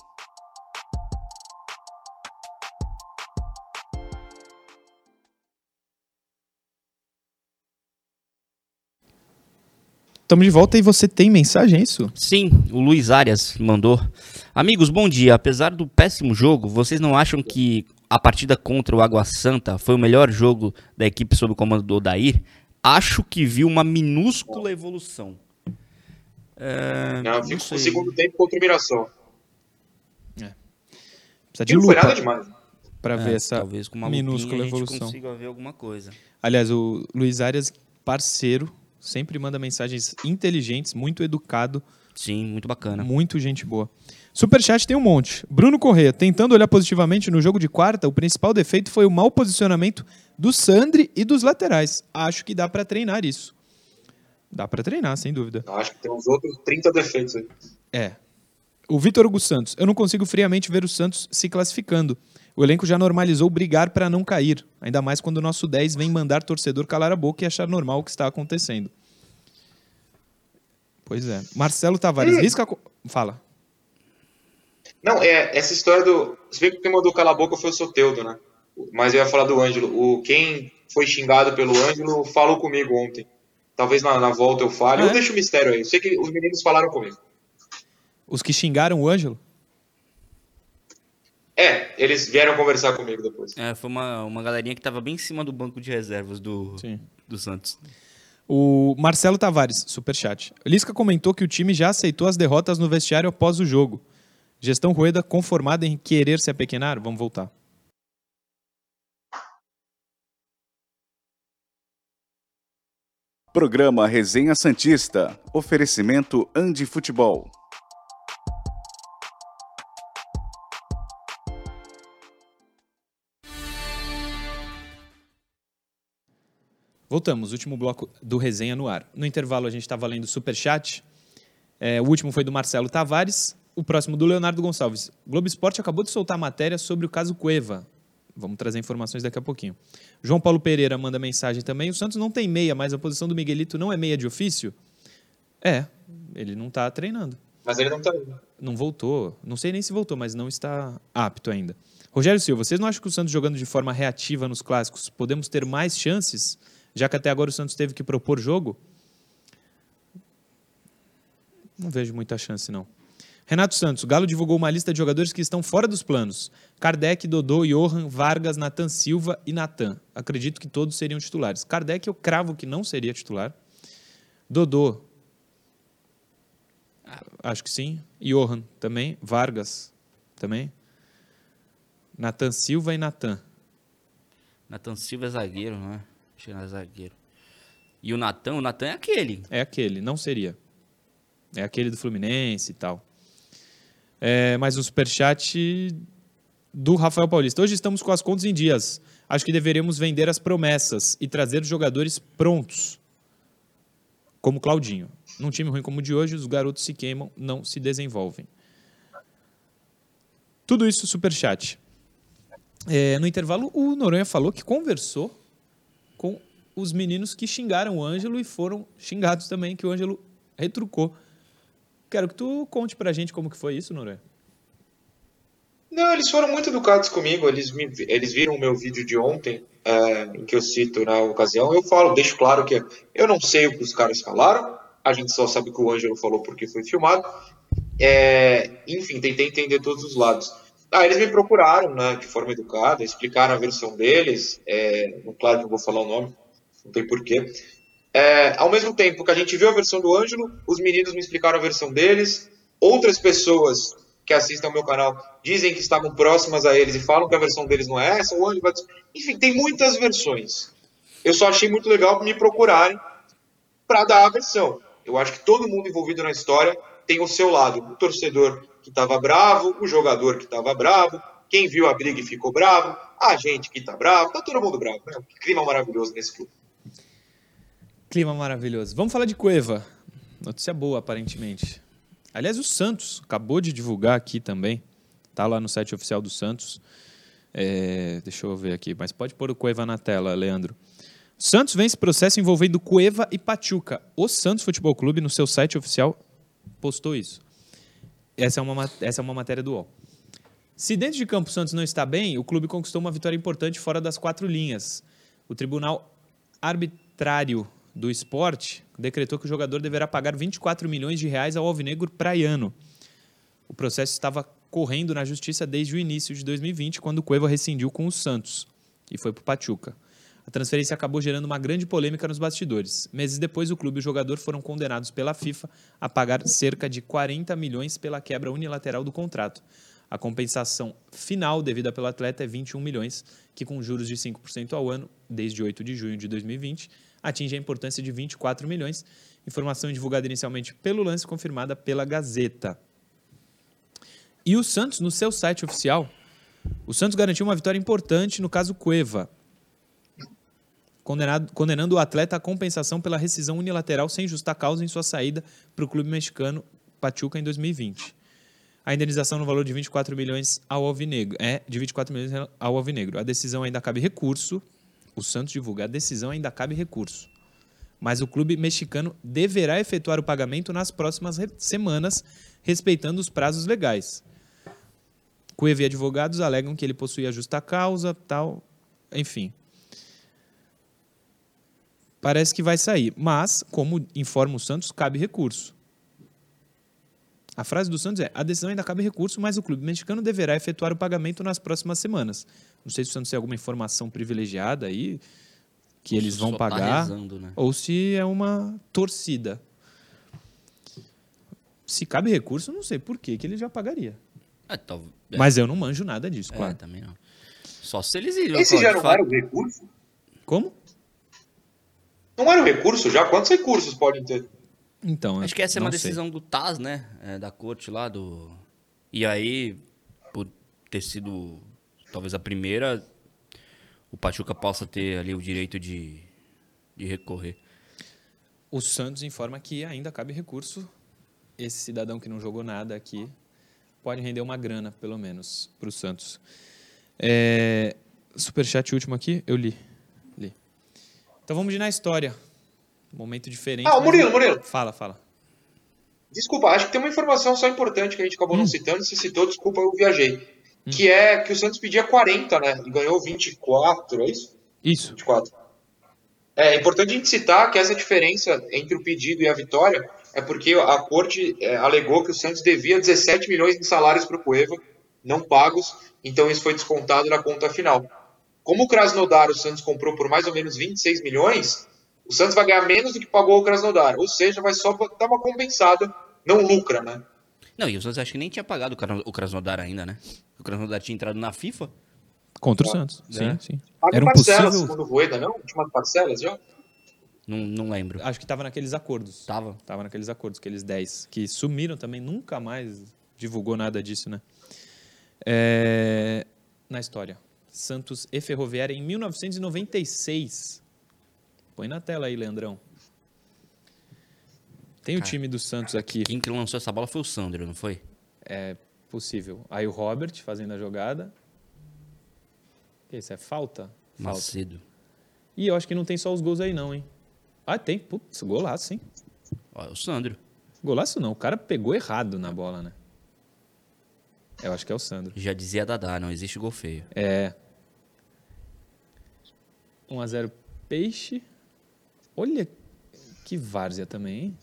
[SPEAKER 2] Estamos de volta e você tem mensagem, é isso?
[SPEAKER 3] Sim, o Luiz Arias mandou. Amigos, bom dia. Apesar do péssimo jogo, vocês não acham que a partida contra o Água Santa foi o melhor jogo da equipe sob o comando do Odair? Acho que vi uma minúscula evolução. É,
[SPEAKER 4] Não,
[SPEAKER 3] não
[SPEAKER 4] fico com
[SPEAKER 3] sei.
[SPEAKER 4] o segundo tempo contra o Mirassol.
[SPEAKER 2] Precisa
[SPEAKER 4] E
[SPEAKER 2] de
[SPEAKER 4] não foi nada
[SPEAKER 2] lupa
[SPEAKER 4] demais.
[SPEAKER 2] para
[SPEAKER 3] É,
[SPEAKER 2] ver essa
[SPEAKER 3] talvez com uma
[SPEAKER 2] minúscula
[SPEAKER 3] a
[SPEAKER 2] evolução.
[SPEAKER 3] consiga ver alguma coisa.
[SPEAKER 2] Aliás, o Luiz Arias, parceiro, sempre manda mensagens inteligentes, muito educado,
[SPEAKER 3] Sim, muito bacana.
[SPEAKER 2] muito gente boa. Superchat tem um monte. Bruno Corrêa, tentando olhar positivamente no jogo de quarta, o principal defeito foi o mau posicionamento do Sandri e dos laterais. Acho que dá para treinar isso. Dá para treinar, sem dúvida.
[SPEAKER 4] Acho que tem uns outros 30 defeitos aí.
[SPEAKER 2] É. O Vitor Hugo Santos. Eu não consigo friamente ver o Santos se classificando. O elenco já normalizou brigar para não cair. Ainda mais quando o nosso 10 vem mandar torcedor calar a boca e achar normal o que está acontecendo. Pois é. Marcelo Tavares.
[SPEAKER 4] Hum.
[SPEAKER 2] Risca. Fala.
[SPEAKER 4] Não, é, essa história do. Você vê que quem mandou calar a boca foi o Soteudo, né? Mas eu ia falar do Ângelo. O, quem foi xingado pelo Ângelo falou comigo ontem. Talvez na, na volta eu fale.
[SPEAKER 2] Ah, é?
[SPEAKER 4] Eu deixo o mistério aí. Eu sei que os meninos falaram comigo.
[SPEAKER 2] Os que xingaram o Ângelo?
[SPEAKER 4] É, eles vieram conversar comigo depois.
[SPEAKER 3] É, foi uma, uma galerinha que tava bem em cima do banco de reservas do,
[SPEAKER 2] Sim.
[SPEAKER 3] do Santos.
[SPEAKER 2] O Marcelo Tavares, superchat. Lisca comentou que o time já aceitou as derrotas no vestiário após o jogo. Gestão Rueda conformada em querer se apequenar? Vamos voltar.
[SPEAKER 1] Programa Resenha Santista. Oferecimento Andi Futebol.
[SPEAKER 2] Voltamos, último bloco do Resenha no ar. No intervalo a gente estava lendo superchat. É, o último foi do Marcelo Tavares, o próximo do Leonardo Gonçalves. O Globo Esporte acabou de soltar matéria sobre o caso Cueva. Vamos trazer informações daqui a pouquinho. João Paulo Pereira manda mensagem também. O Santos não tem meia, mas a posição do Miguelito não é meia de ofício? É, Ele não tá treinando.
[SPEAKER 4] Mas ele não tá indo.
[SPEAKER 2] Não voltou. Não sei nem se voltou, mas não está apto ainda. Rogério Silva, vocês não acham que o Santos jogando de forma reativa nos clássicos podemos ter mais chances, já que até agora o Santos teve que propor jogo? Não vejo muita chance, não. Renato Santos, o Galo divulgou uma lista de jogadores que estão fora dos planos. Kardec, Dodô, Johan, Vargas, Natan Silva e Natan. Acredito que todos seriam titulares. Kardec eu cravo que não seria titular. Dodô, acho que sim. Johan também. Vargas também. Natan Silva e Natan.
[SPEAKER 3] Natan Silva é zagueiro, não é? Acho que é zagueiro. E o Natan, o Natan é aquele.
[SPEAKER 2] É aquele, não seria. É aquele do Fluminense e tal. É, mas o superchat do Rafael Paulista. Hoje estamos com as contas em dias. Acho que deveríamos vender as promessas e trazer os jogadores prontos. Como Claudinho. Num time ruim como o de hoje, os garotos se queimam, não se desenvolvem. Tudo isso superchat. É, no intervalo, o Noronha falou que conversou com os meninos que xingaram o Ângelo e foram xingados também, que o Ângelo retrucou. Quero que tu conte pra gente como que foi isso, Noronha.
[SPEAKER 4] Não, eles foram muito educados comigo. Eles, me, eles viram o meu vídeo de ontem, é, em que eu cito na ocasião. Eu falo, deixo claro que eu não sei o que os caras falaram. A gente só sabe que o Ângelo falou porque foi filmado. É, enfim, tentei entender todos os lados. Ah, eles me procuraram, né, de forma educada, explicaram a versão deles. É, claro que eu vou falar o nome, não tem porquê. É, ao mesmo tempo que a gente viu a versão do Ângelo, os meninos me explicaram a versão deles. Outras pessoas que assistem ao meu canal dizem que estavam próximas a eles e falam que a versão deles não é essa. O Ângelo vai... Enfim, tem muitas versões. Eu só achei muito legal me procurarem para dar a versão. Eu acho que todo mundo envolvido na história tem o seu lado. O torcedor que estava bravo, o jogador que estava bravo, quem viu a briga e ficou bravo, a gente que está bravo, tá todo mundo bravo. Né? Que clima maravilhoso nesse clube.
[SPEAKER 2] Clima maravilhoso. Vamos falar de Cueva. Notícia boa, aparentemente. Aliás, o Santos acabou de divulgar aqui também. Tá lá no site oficial do Santos. É, deixa eu ver aqui, mas pode pôr o Cueva na tela, Leandro. Santos vence processo envolvendo Cueva e Pachuca. O Santos Futebol Clube, no seu site oficial, postou isso. Essa é uma, essa é uma matéria do UOL. Se dentro de campo o Santos não está bem, o clube conquistou uma vitória importante fora das quatro linhas. O Tribunal Arbitrário do Esporte decretou que o jogador deverá pagar 24 milhões de reais ao alvinegro praiano. O processo estava correndo na justiça desde o início de 2020, quando o Cueva rescindiu com o Santos e foi para o Pachuca. A transferência acabou gerando uma grande polêmica nos bastidores. Meses depois, o clube e o jogador foram condenados pela FIFA a pagar cerca de 40 milhões pela quebra unilateral do contrato. A compensação final devida pelo atleta é 21 milhões, que com juros de 5% ao ano, desde 8 de junho de 2020, atinge a importância de 24 milhões. Informação divulgada inicialmente pelo lance, confirmada pela Gazeta. E o Santos, no seu site oficial, o Santos garantiu uma vitória importante no caso Cueva, condenando o atleta à compensação pela rescisão unilateral sem justa causa em sua saída para o clube mexicano Pachuca em 2020. A indenização no valor de 24 milhões ao Alvinegro é de 24 milhões ao Alvinegro. A decisão ainda cabe recurso. O Santos divulga a decisão ainda cabe recurso. Mas o clube mexicano deverá efetuar o pagamento nas próximas semanas, respeitando os prazos legais. Cueva e advogados alegam que ele possuía justa causa, tal, enfim parece que vai sair. Mas, como informa o Santos, cabe recurso. A frase do Santos é: a decisão ainda cabe recurso, mas o clube mexicano deverá efetuar o pagamento nas próximas semanas. Não sei se o Santos tem alguma informação privilegiada aí que eles vão Só tá pagar, tá rezando, né? ou se é uma torcida. Se cabe recurso, não sei por que, que ele já pagaria.
[SPEAKER 3] É, tô... é.
[SPEAKER 2] Mas eu não manjo nada disso,
[SPEAKER 3] é,
[SPEAKER 2] claro.
[SPEAKER 3] também não. Só se eles iriam.
[SPEAKER 4] Esse já não era o recurso?
[SPEAKER 2] Como?
[SPEAKER 4] Não era um recurso já? Quantos recursos podem ter?
[SPEAKER 2] Então,
[SPEAKER 3] acho que essa é uma
[SPEAKER 2] sei.
[SPEAKER 3] decisão do TAS, né? É, da corte lá do. E aí, por ter sido talvez a primeira, o Pachuca possa ter ali o direito de, de recorrer.
[SPEAKER 2] O Santos informa que ainda cabe recurso. Esse cidadão que não jogou nada aqui pode render uma grana, pelo menos, para o Santos. É, superchat último aqui, eu li. Então vamos ir na história. Momento diferente.
[SPEAKER 4] Ah, o Murilo, Murilo.
[SPEAKER 2] Fala, fala.
[SPEAKER 4] Desculpa, acho que tem uma informação só importante que a gente acabou
[SPEAKER 2] Hum.
[SPEAKER 4] não citando. Se citou, desculpa, eu viajei. Que é que o Santos pedia 40, né? E ganhou 24, é isso?
[SPEAKER 2] Isso.
[SPEAKER 4] 24. É importante a gente citar que essa diferença entre o pedido e a vitória é porque a corte é, alegou que o Santos devia 17 milhões de salários para o Cueva, não pagos, então isso foi descontado na conta final. Como o Krasnodar o Santos comprou por mais ou menos 26 milhões, o Santos vai ganhar menos do que pagou o Krasnodar, ou seja, vai só dar uma compensada, não lucra, né?
[SPEAKER 3] Não, e o Santos acho que nem tinha pagado o Kras- o Krasnodar ainda, né? O Krasnodar tinha entrado na FIFA.
[SPEAKER 2] Contra o Santos. Sim,
[SPEAKER 3] É.
[SPEAKER 2] sim.
[SPEAKER 4] Paga
[SPEAKER 2] Era um
[SPEAKER 4] parcelas,
[SPEAKER 2] possível.
[SPEAKER 4] segundo o Rueda, não? Últimas parcelas já?
[SPEAKER 3] Não, não lembro.
[SPEAKER 2] Acho que tava naqueles acordos.
[SPEAKER 3] Tava.
[SPEAKER 2] Tava naqueles acordos, aqueles 10. Que sumiram também, nunca mais divulgou nada disso, né? É, Na história. Santos e Ferroviária em 1996. Põe na tela aí, Leandrão. Tem o
[SPEAKER 3] Cara,
[SPEAKER 2] time do Santos aqui.
[SPEAKER 3] Quem que lançou essa bola foi o Sandro, não foi?
[SPEAKER 2] É possível. Aí o Robert fazendo a jogada. Isso? É falta? Falta.
[SPEAKER 3] Macedo.
[SPEAKER 2] E eu acho que não tem só os gols aí, não, hein? Ah, tem. Putz, golaço, hein?
[SPEAKER 3] É o Sandro.
[SPEAKER 2] Golaço não. O cara pegou errado na bola, né? Eu acho que é o Sandro.
[SPEAKER 3] Já dizia Dadá, não existe gol feio.
[SPEAKER 2] É. 1x0 Peixe. Olha que várzea também, hein?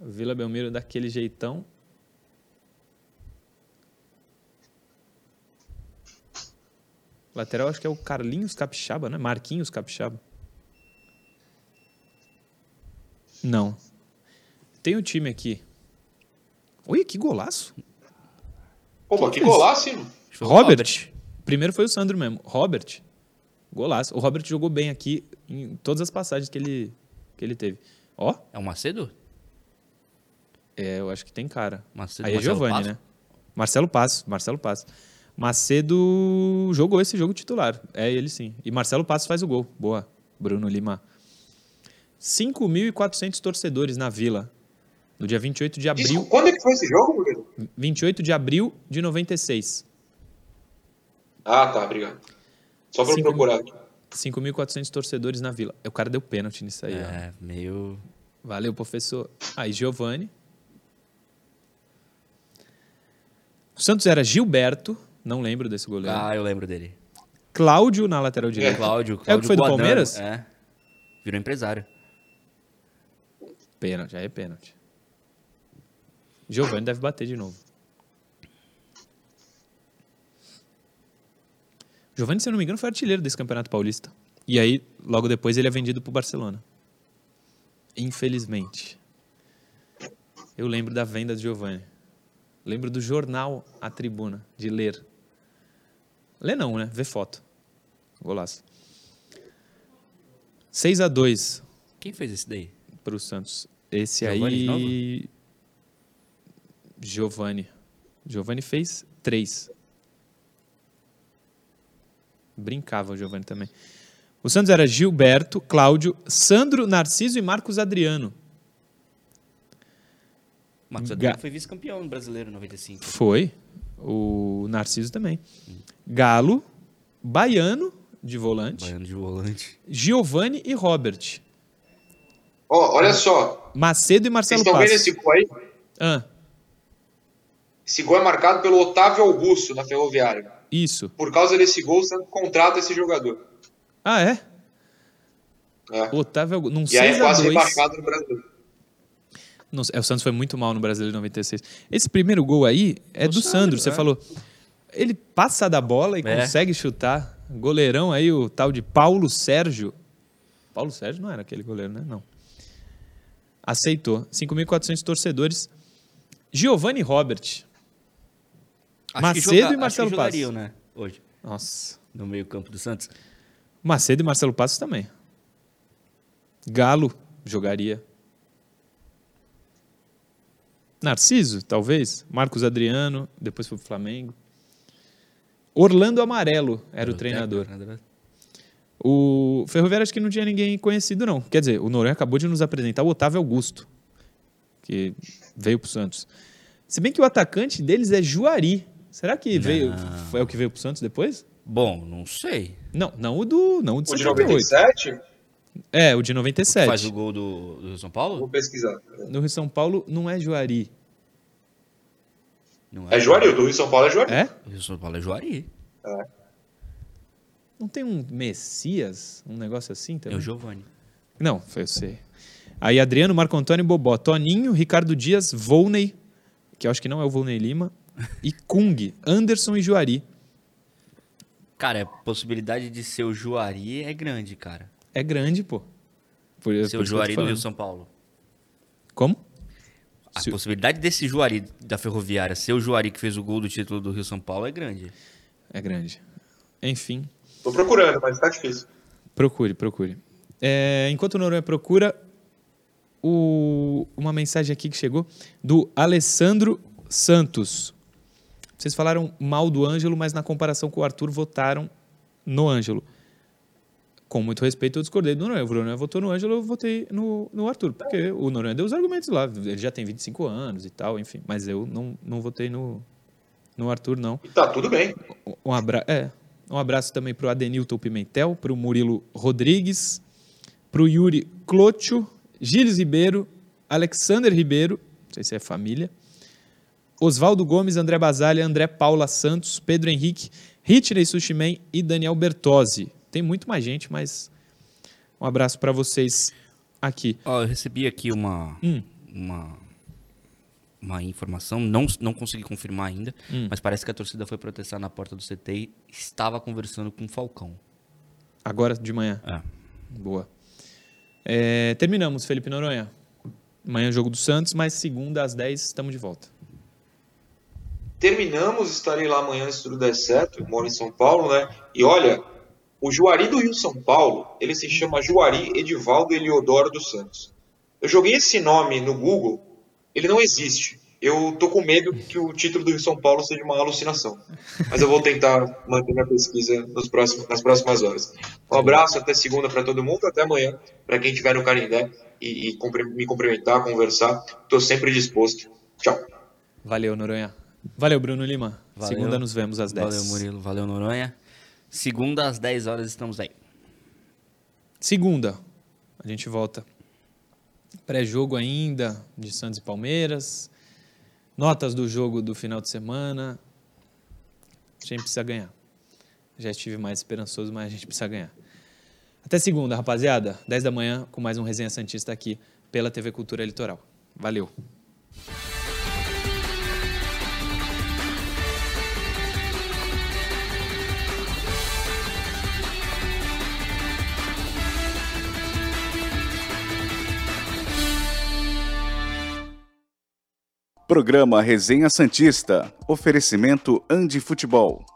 [SPEAKER 2] Vila Belmiro daquele jeitão. Lateral acho que é o Carlinhos Capixaba, né? Marquinhos Capixaba. Não. Tem o time aqui. Olha que golaço.
[SPEAKER 4] Pô, que
[SPEAKER 2] fez?
[SPEAKER 4] golaço, hein?
[SPEAKER 3] Que o
[SPEAKER 2] Robert. Primeiro foi o Sandro mesmo. Robert. Golaço. O Robert jogou bem aqui em todas as passagens que ele, que ele teve. Ó,
[SPEAKER 3] É o Macedo?
[SPEAKER 2] é, eu acho que tem cara.
[SPEAKER 3] Macedo,
[SPEAKER 2] Aí é
[SPEAKER 3] Marcelo Passo?
[SPEAKER 2] né? Marcelo Passo. Marcelo Passo. Macedo jogou esse jogo titular. É ele sim. E Marcelo Passo faz o gol. Boa. Bruno Lima. 5.400 torcedores na Vila. No dia 28 de abril.
[SPEAKER 4] Isso, quando é que foi esse jogo, Murilo?
[SPEAKER 2] 28 de abril de 96.
[SPEAKER 4] Ah, tá, obrigado. Só pra eu
[SPEAKER 2] Cinco
[SPEAKER 4] procurar aqui.
[SPEAKER 2] 5.400 torcedores na Vila. O cara deu pênalti nisso aí, ó.
[SPEAKER 3] É, meio.
[SPEAKER 2] Valeu, professor. Aí, Giovani. O Santos era Gilberto, não lembro desse goleiro.
[SPEAKER 3] Ah, eu lembro dele.
[SPEAKER 2] Cláudio na lateral direita.
[SPEAKER 3] Cláudio, Cláudio
[SPEAKER 2] É o que foi do
[SPEAKER 3] Guadano,
[SPEAKER 2] Palmeiras?
[SPEAKER 3] É. Virou empresário.
[SPEAKER 2] Pênalti, aí é pênalti. Giovani deve bater de novo. Giovani, se eu não me engano, foi artilheiro desse Campeonato Paulista. E aí, logo depois, ele é vendido pro Barcelona. Infelizmente. Eu lembro da venda de Giovani. Lembro do jornal A Tribuna, de ler. Ler não, né? Ver foto. Golaço. 6 a 2
[SPEAKER 3] Quem fez esse daí?
[SPEAKER 2] para o Santos. Esse
[SPEAKER 3] Giovani
[SPEAKER 2] aí. Giovani. Giovani fez três. Brincava o Giovani também. O Santos era Gilberto, Cláudio, Sandro, Narciso e Marcos Adriano.
[SPEAKER 3] Marcos
[SPEAKER 2] Ga-
[SPEAKER 3] Adriano foi vice-campeão no brasileiro em 95.
[SPEAKER 2] Foi. O Narciso também. Galo, Baiano, de volante,
[SPEAKER 3] Baiano de volante.
[SPEAKER 2] Giovani e Robert.
[SPEAKER 4] Ó, olha só.
[SPEAKER 2] Macedo e
[SPEAKER 4] Vocês
[SPEAKER 2] Marcelo
[SPEAKER 4] estão vendo esse gol aí?
[SPEAKER 2] Ah,
[SPEAKER 4] Esse gol é marcado pelo Otávio Augusto na Ferroviária.
[SPEAKER 2] Isso.
[SPEAKER 4] Por causa desse gol, o Santos contrata esse jogador.
[SPEAKER 2] Ah, é?
[SPEAKER 4] É.
[SPEAKER 2] Otávio, Augu- num
[SPEAKER 4] E aí é
[SPEAKER 2] 6 a
[SPEAKER 4] quase
[SPEAKER 2] 2
[SPEAKER 4] rebaixado no Brasil.
[SPEAKER 2] Não é, o Santos foi muito mal no Brasileiro de 96. Esse primeiro gol aí é do Sandro, você
[SPEAKER 3] é.
[SPEAKER 2] falou. Ele passa da bola e
[SPEAKER 3] É.
[SPEAKER 2] consegue chutar. Goleirão aí, o tal de Paulo Sérgio. Paulo Sérgio não era aquele goleiro, né? Não. Aceitou. 5.400 torcedores. Giovanni Robert.
[SPEAKER 3] Acho
[SPEAKER 2] Macedo
[SPEAKER 3] joga-
[SPEAKER 2] e Marcelo
[SPEAKER 3] acho jogariam, né? Hoje,
[SPEAKER 2] Nossa.
[SPEAKER 3] no meio-campo do Santos.
[SPEAKER 2] Macedo e Marcelo Passos também. Galo jogaria. Narciso, talvez. Marcos Adriano, depois foi pro Flamengo. Orlando Amarelo era o treinador. O Ferroviário acho que não tinha ninguém conhecido, não. Quer dizer, o Noronha acabou de nos apresentar o Otávio Augusto, que veio pro Santos. Se bem que o atacante deles é Juari. Será que veio, foi o que veio pro Santos depois?
[SPEAKER 3] Bom, não sei.
[SPEAKER 2] Não, não o do, não o de
[SPEAKER 4] O de
[SPEAKER 2] 78.
[SPEAKER 4] 97?
[SPEAKER 2] É, o de
[SPEAKER 3] Que
[SPEAKER 2] 97.
[SPEAKER 3] faz o gol do, do Rio São Paulo?
[SPEAKER 4] Vou pesquisar.
[SPEAKER 2] No Rio São Paulo não é Juari.
[SPEAKER 3] Não
[SPEAKER 4] É Juari, o do Rio São Paulo é Juari.
[SPEAKER 2] É?
[SPEAKER 3] O Rio São Paulo é Juari.
[SPEAKER 2] Não tem um Messias, um negócio assim
[SPEAKER 3] É
[SPEAKER 2] também?
[SPEAKER 3] o Giovanni.
[SPEAKER 2] Não, foi eu sei. Aí Adriano, Marco Antônio e Bobó. Toninho, Ricardo Dias, Volney, que eu acho que não é o Volney Lima, e Kung, Anderson e Juari.
[SPEAKER 3] Cara, a possibilidade de ser o Juari é grande, cara.
[SPEAKER 2] É grande, pô. Por, por
[SPEAKER 3] Ser o
[SPEAKER 2] eu tô
[SPEAKER 3] Juari do Rio. São Paulo.
[SPEAKER 2] Como?
[SPEAKER 3] A
[SPEAKER 2] Se-
[SPEAKER 3] possibilidade desse Juari da Ferroviária ser o Juari que fez o gol do título do Rio São Paulo é grande.
[SPEAKER 2] É grande. Enfim,
[SPEAKER 4] Tô procurando, mas tá difícil.
[SPEAKER 2] procure, procure. É, enquanto o Noronha procura, o- uma mensagem aqui que chegou do Alessandro Santos. Vocês falaram mal do Ângelo, mas na comparação com o Arthur votaram no Ângelo. Com muito respeito, eu discordei do Noronha. O Noronha votou no Ângelo, eu votei no, no Arthur. Porque o Noronha deu os argumentos lá. Ele já tem 25 anos e tal, enfim. Mas eu não, não votei no, no Arthur, não.
[SPEAKER 4] E tá tudo bem.
[SPEAKER 2] Um, abra é, um abraço também para o Adenilton Pimentel, para o Murilo Rodrigues, para o Yuri Clotio, Gilles Ribeiro, Alexander Ribeiro, não sei se é família, Oswaldo Gomes, André Basalha, André Paula Santos, Pedro Henrique, Ritney Sushimen e Daniel Bertozzi. Tem muito mais gente, mas um abraço para vocês aqui.
[SPEAKER 3] Eu recebi aqui uma,
[SPEAKER 2] Hum.
[SPEAKER 3] uma, uma informação, não, não consegui confirmar ainda,
[SPEAKER 2] Hum.
[SPEAKER 3] mas parece que a torcida foi protestar na porta do CT e estava conversando com o Falcão.
[SPEAKER 2] Agora de manhã.
[SPEAKER 3] É.
[SPEAKER 2] Boa. É, terminamos, Felipe Noronha. Amanhã jogo do Santos, mas segunda às 10 estamos de volta.
[SPEAKER 4] Terminamos, estarei lá amanhã se tudo der certo. Eu moro em São Paulo, né? E olha, o Juari do Rio São Paulo, ele se chama Juari Edivaldo Eliodoro dos Santos. Eu joguei esse nome no Google, ele não existe. Eu tô com medo que o título do Rio São Paulo seja uma alucinação. Mas eu vou tentar manter minha pesquisa nos próximos, nas próximas horas. Um abraço, até segunda para todo mundo, até amanhã, para quem estiver no Canindé e, e me cumprimentar, conversar. Estou sempre disposto. Tchau.
[SPEAKER 2] Valeu, Noronha. Valeu, Bruno Lima.
[SPEAKER 3] Valeu.
[SPEAKER 2] Segunda nos vemos às 10.
[SPEAKER 3] Valeu, Murilo. Valeu, Noronha. Segunda às 10 horas estamos aí.
[SPEAKER 2] Segunda, a gente volta. Pré-jogo ainda de Santos e Palmeiras. Notas do jogo do final de semana. A gente precisa ganhar. Já estive mais esperançoso, mas a gente precisa ganhar. Até segunda, rapaziada. 10 da manhã, com mais um Resenha Santista aqui pela TV Cultura Litoral. Valeu.
[SPEAKER 1] Programa Resenha Santista. Oferecimento Andi Futebol.